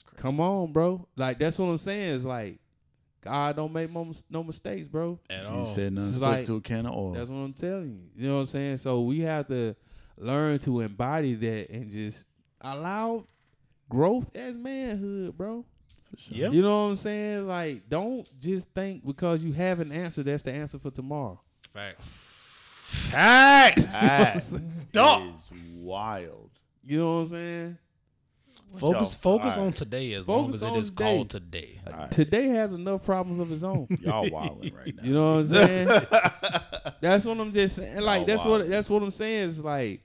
was crazy. Come on, bro. Like that's what I'm saying. Is like God don't make no, mistakes, bro. At You all. said nothing It's slick like- to a can of oil. That's what I'm telling you. You know what I'm saying? So we have to learn to embody that and just allow growth as manhood, bro. Yep. You know what I'm saying? Like, don't just think because you have an answer that's the answer for tomorrow. Facts. Facts. That Duh. is wild. You know what I'm saying? Focus. Yo, Focus alright. on today as long as it is on today. called today. Alright. Today has enough problems of its own. Y'all wilding right now. You know what I'm saying? that's what I'm just saying. Like Oh, that's wow. what that's what I'm saying. Is like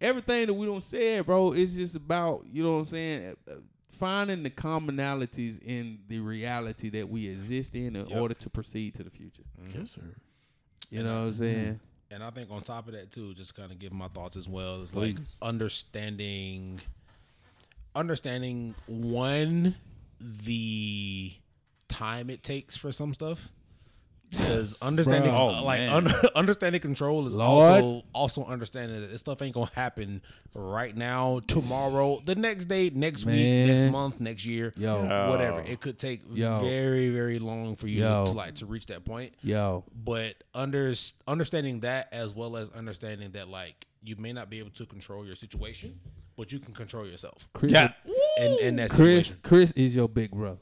everything that we don't say, bro. It's just about you know what I'm saying. Uh, uh, Finding the commonalities in the reality that we exist in in Yep. order to proceed to the future. Mm-hmm. Yes, sir. You know what I'm mm-hmm. saying? And I think on top of that too, just kind of give my thoughts as well. It's like Please. understanding, understanding one the time it takes for some stuff. Because understanding, Bruh. uh, Oh, like man. un- understanding control is Lord. also also understanding that this stuff ain't gonna happen right now, tomorrow, the next day, next week, next month, next year, Yo, whatever. It could take Yo. very very long for you Yo. to like to reach that point yo, but under understanding that as well as understanding that like you may not be able to control your situation but you can control yourself Chris, Yeah. and and that Chris, situation Chris is your big brother.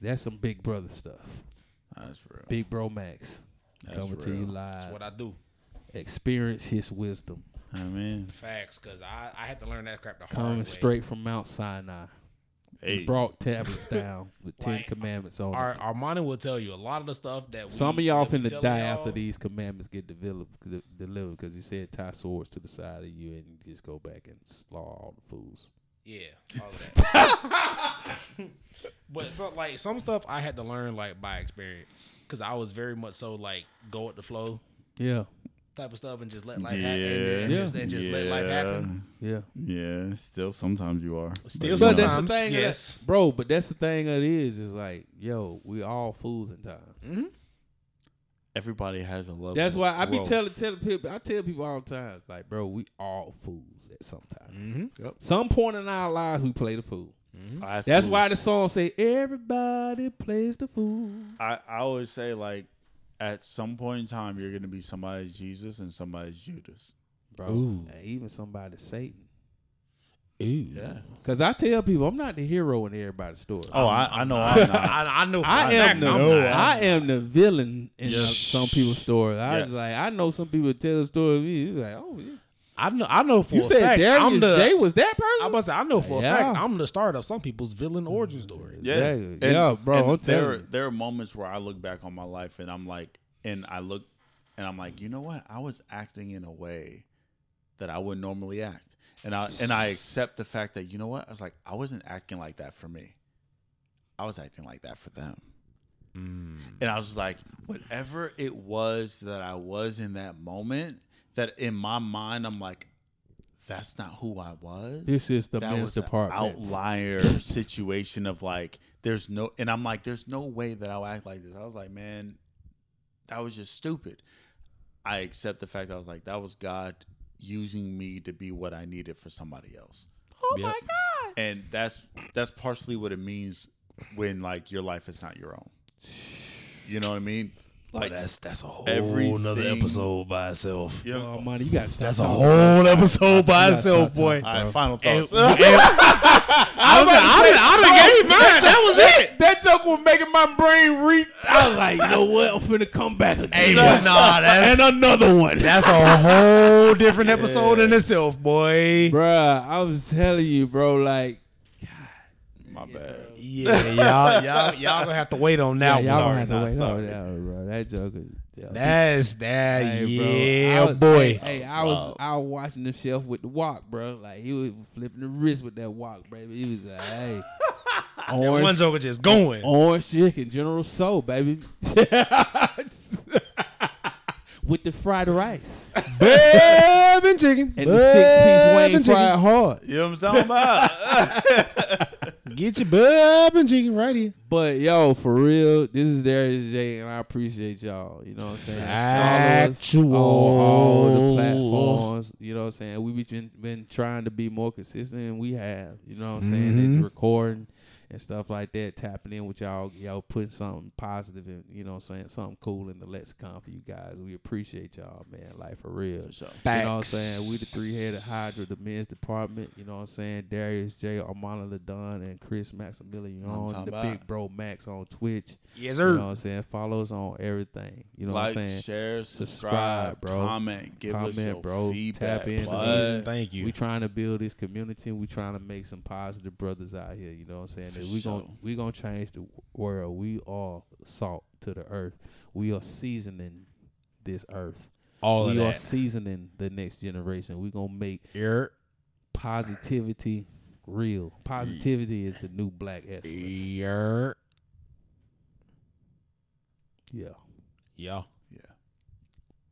That's some big brother stuff. That's real. Big bro Max That's coming to you live. that's what i do Experience his wisdom I mean, facts because i i had to learn that crap the hard coming way straight from Mount Sinai. Hey, brought tablets down with ten commandments on our it. armani will tell you a lot of the stuff that we, Some of y'all finna die y'all- after these commandments get developed, de- delivered because he said tie swords to the side of you and just go back and slaughter all the fools. Yeah, all of that. but so like some stuff I had to learn like by experience because I was very much so like go with the flow Yeah, type of stuff and just let life yeah, happen and, and Yeah. just and just let life happen. yeah. Yeah, still sometimes you are. Still But that's the Sometimes, thing, of yes. that- bro. But that's the thing of it is, is like, yo, we all fools in time. Mm-hmm. Everybody has a level. That's why I be growth. telling telling people. I tell people all the time, like, bro, we all fools at some time. Mm-hmm. Some point in our lives, we play the fool. I That's why the song say, "Everybody plays the fool." I, I always say like, at some point in time, you're gonna be somebody's Jesus and somebody's Judas. bro. Ooh. and even somebody's Satan. Ooh. Yeah. Cause I tell people I'm not the hero in everybody's story. Oh, I, I know. I, I'm. I, I know. For I a am the I'm No. I am the villain in Yes. some people's story. I Yes. was like I know some people tell a story of me. It's like, oh, yeah. I know. I know for you a said fact Darius I'm the. J was that person? I about to say I know for a fact I'm the start of some people's villain origin story. Yeah, Exactly. Yeah, bro, I'm there, telling you. there are moments where I look back on my life and I'm like, and I look, and I'm like, you know what? I was acting in a way that I wouldn't normally act, and I and I accept the fact that you know what? I was like, I wasn't acting like that for me. I was acting like that for them. Mm. And I was like, whatever it was that I was in that moment, that in my mind, I'm like, that's not who I was. This is the that men's was department. outlier situation of like, there's no, and I'm like, there's no way that I'll act like this. I was like, man, that was just stupid. I accept the fact that I was like, that was God using me to be what I needed for somebody else. Oh Yep. my god! And that's that's partially what it means when like your life is not your own. You know what I mean? Like that's that's a whole everything- nother episode by itself. you know, Oh, money, you gotta stop. That's a talking. whole episode by itself, stop boy. talking. all right, final And- thoughts. and- I was like, I done- I done gave mine. That was it. That joke was making my brain reach. I was like, you know what? I'm finna come back again. Hey, but nah, that's and another one. that's a whole different episode in itself, boy. Bruh, I was telling you, bro, like, My bad. Yeah, y'all, y'all, y'all gonna have to wait on that yeah, y'all one. gonna have to wait on that one, bro. That joke is. Yeah. That's that. Hey, bro, yeah, was- boy. Hey, hey, oh, I was Wow. I was watching the shelf with the walk, bro. Like he was flipping the wrist with that walk, baby. He was like, hey, That one orange, joker just going. orange chicken, General Tso, baby, with the fried rice Bab and chicken. and the six piece Bab Wayne chicken. fried hard. You know what I'm talking about? Get your and chicken right here. But yo, for real, this is Darius J, and I appreciate y'all. You know what I'm saying? Us on all the platforms. You know what I'm saying? We've been been trying to be more consistent, and we have. You know what I'm saying? Mhm. And recording and stuff like that, tapping in with y'all, y'all putting something positive and you know what I'm saying, something cool in the lexicon for you guys. We appreciate y'all, man. Like for real. For sure. You know what I'm saying? We the three headed Hydra, the men's department. You know what I'm saying? Darius J, Armando Ladon, and Chris Maximilian I'm on the about. big bro Max on Twitch. Yes, sir. You know what I'm saying? Follow us on everything. You know what I'm like, saying? share, Subscribe, subscribe, bro. comment, give us Comment, your bro. feedback. Tap in. Thank you. We trying to build this community. We trying to make some positive brothers out here. You know what I'm saying? For That we gonna we gonna change the world. We are salt to the earth. We are seasoning this earth. All of we are that. seasoning the next generation. We gonna make Here. positivity real. Positivity is the new black essence. Here. Yeah. Yeah. Yeah,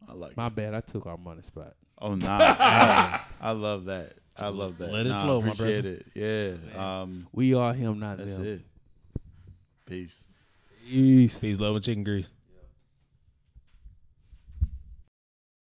I like. My it. bad. I took our money spot. Oh no! nah, I love that. I love that. Let it Nah, flow, my appreciate brother. it. Yeah. Um, We are him, not them. that's them. it. Peace. Peace. Peace, love, and chicken grease.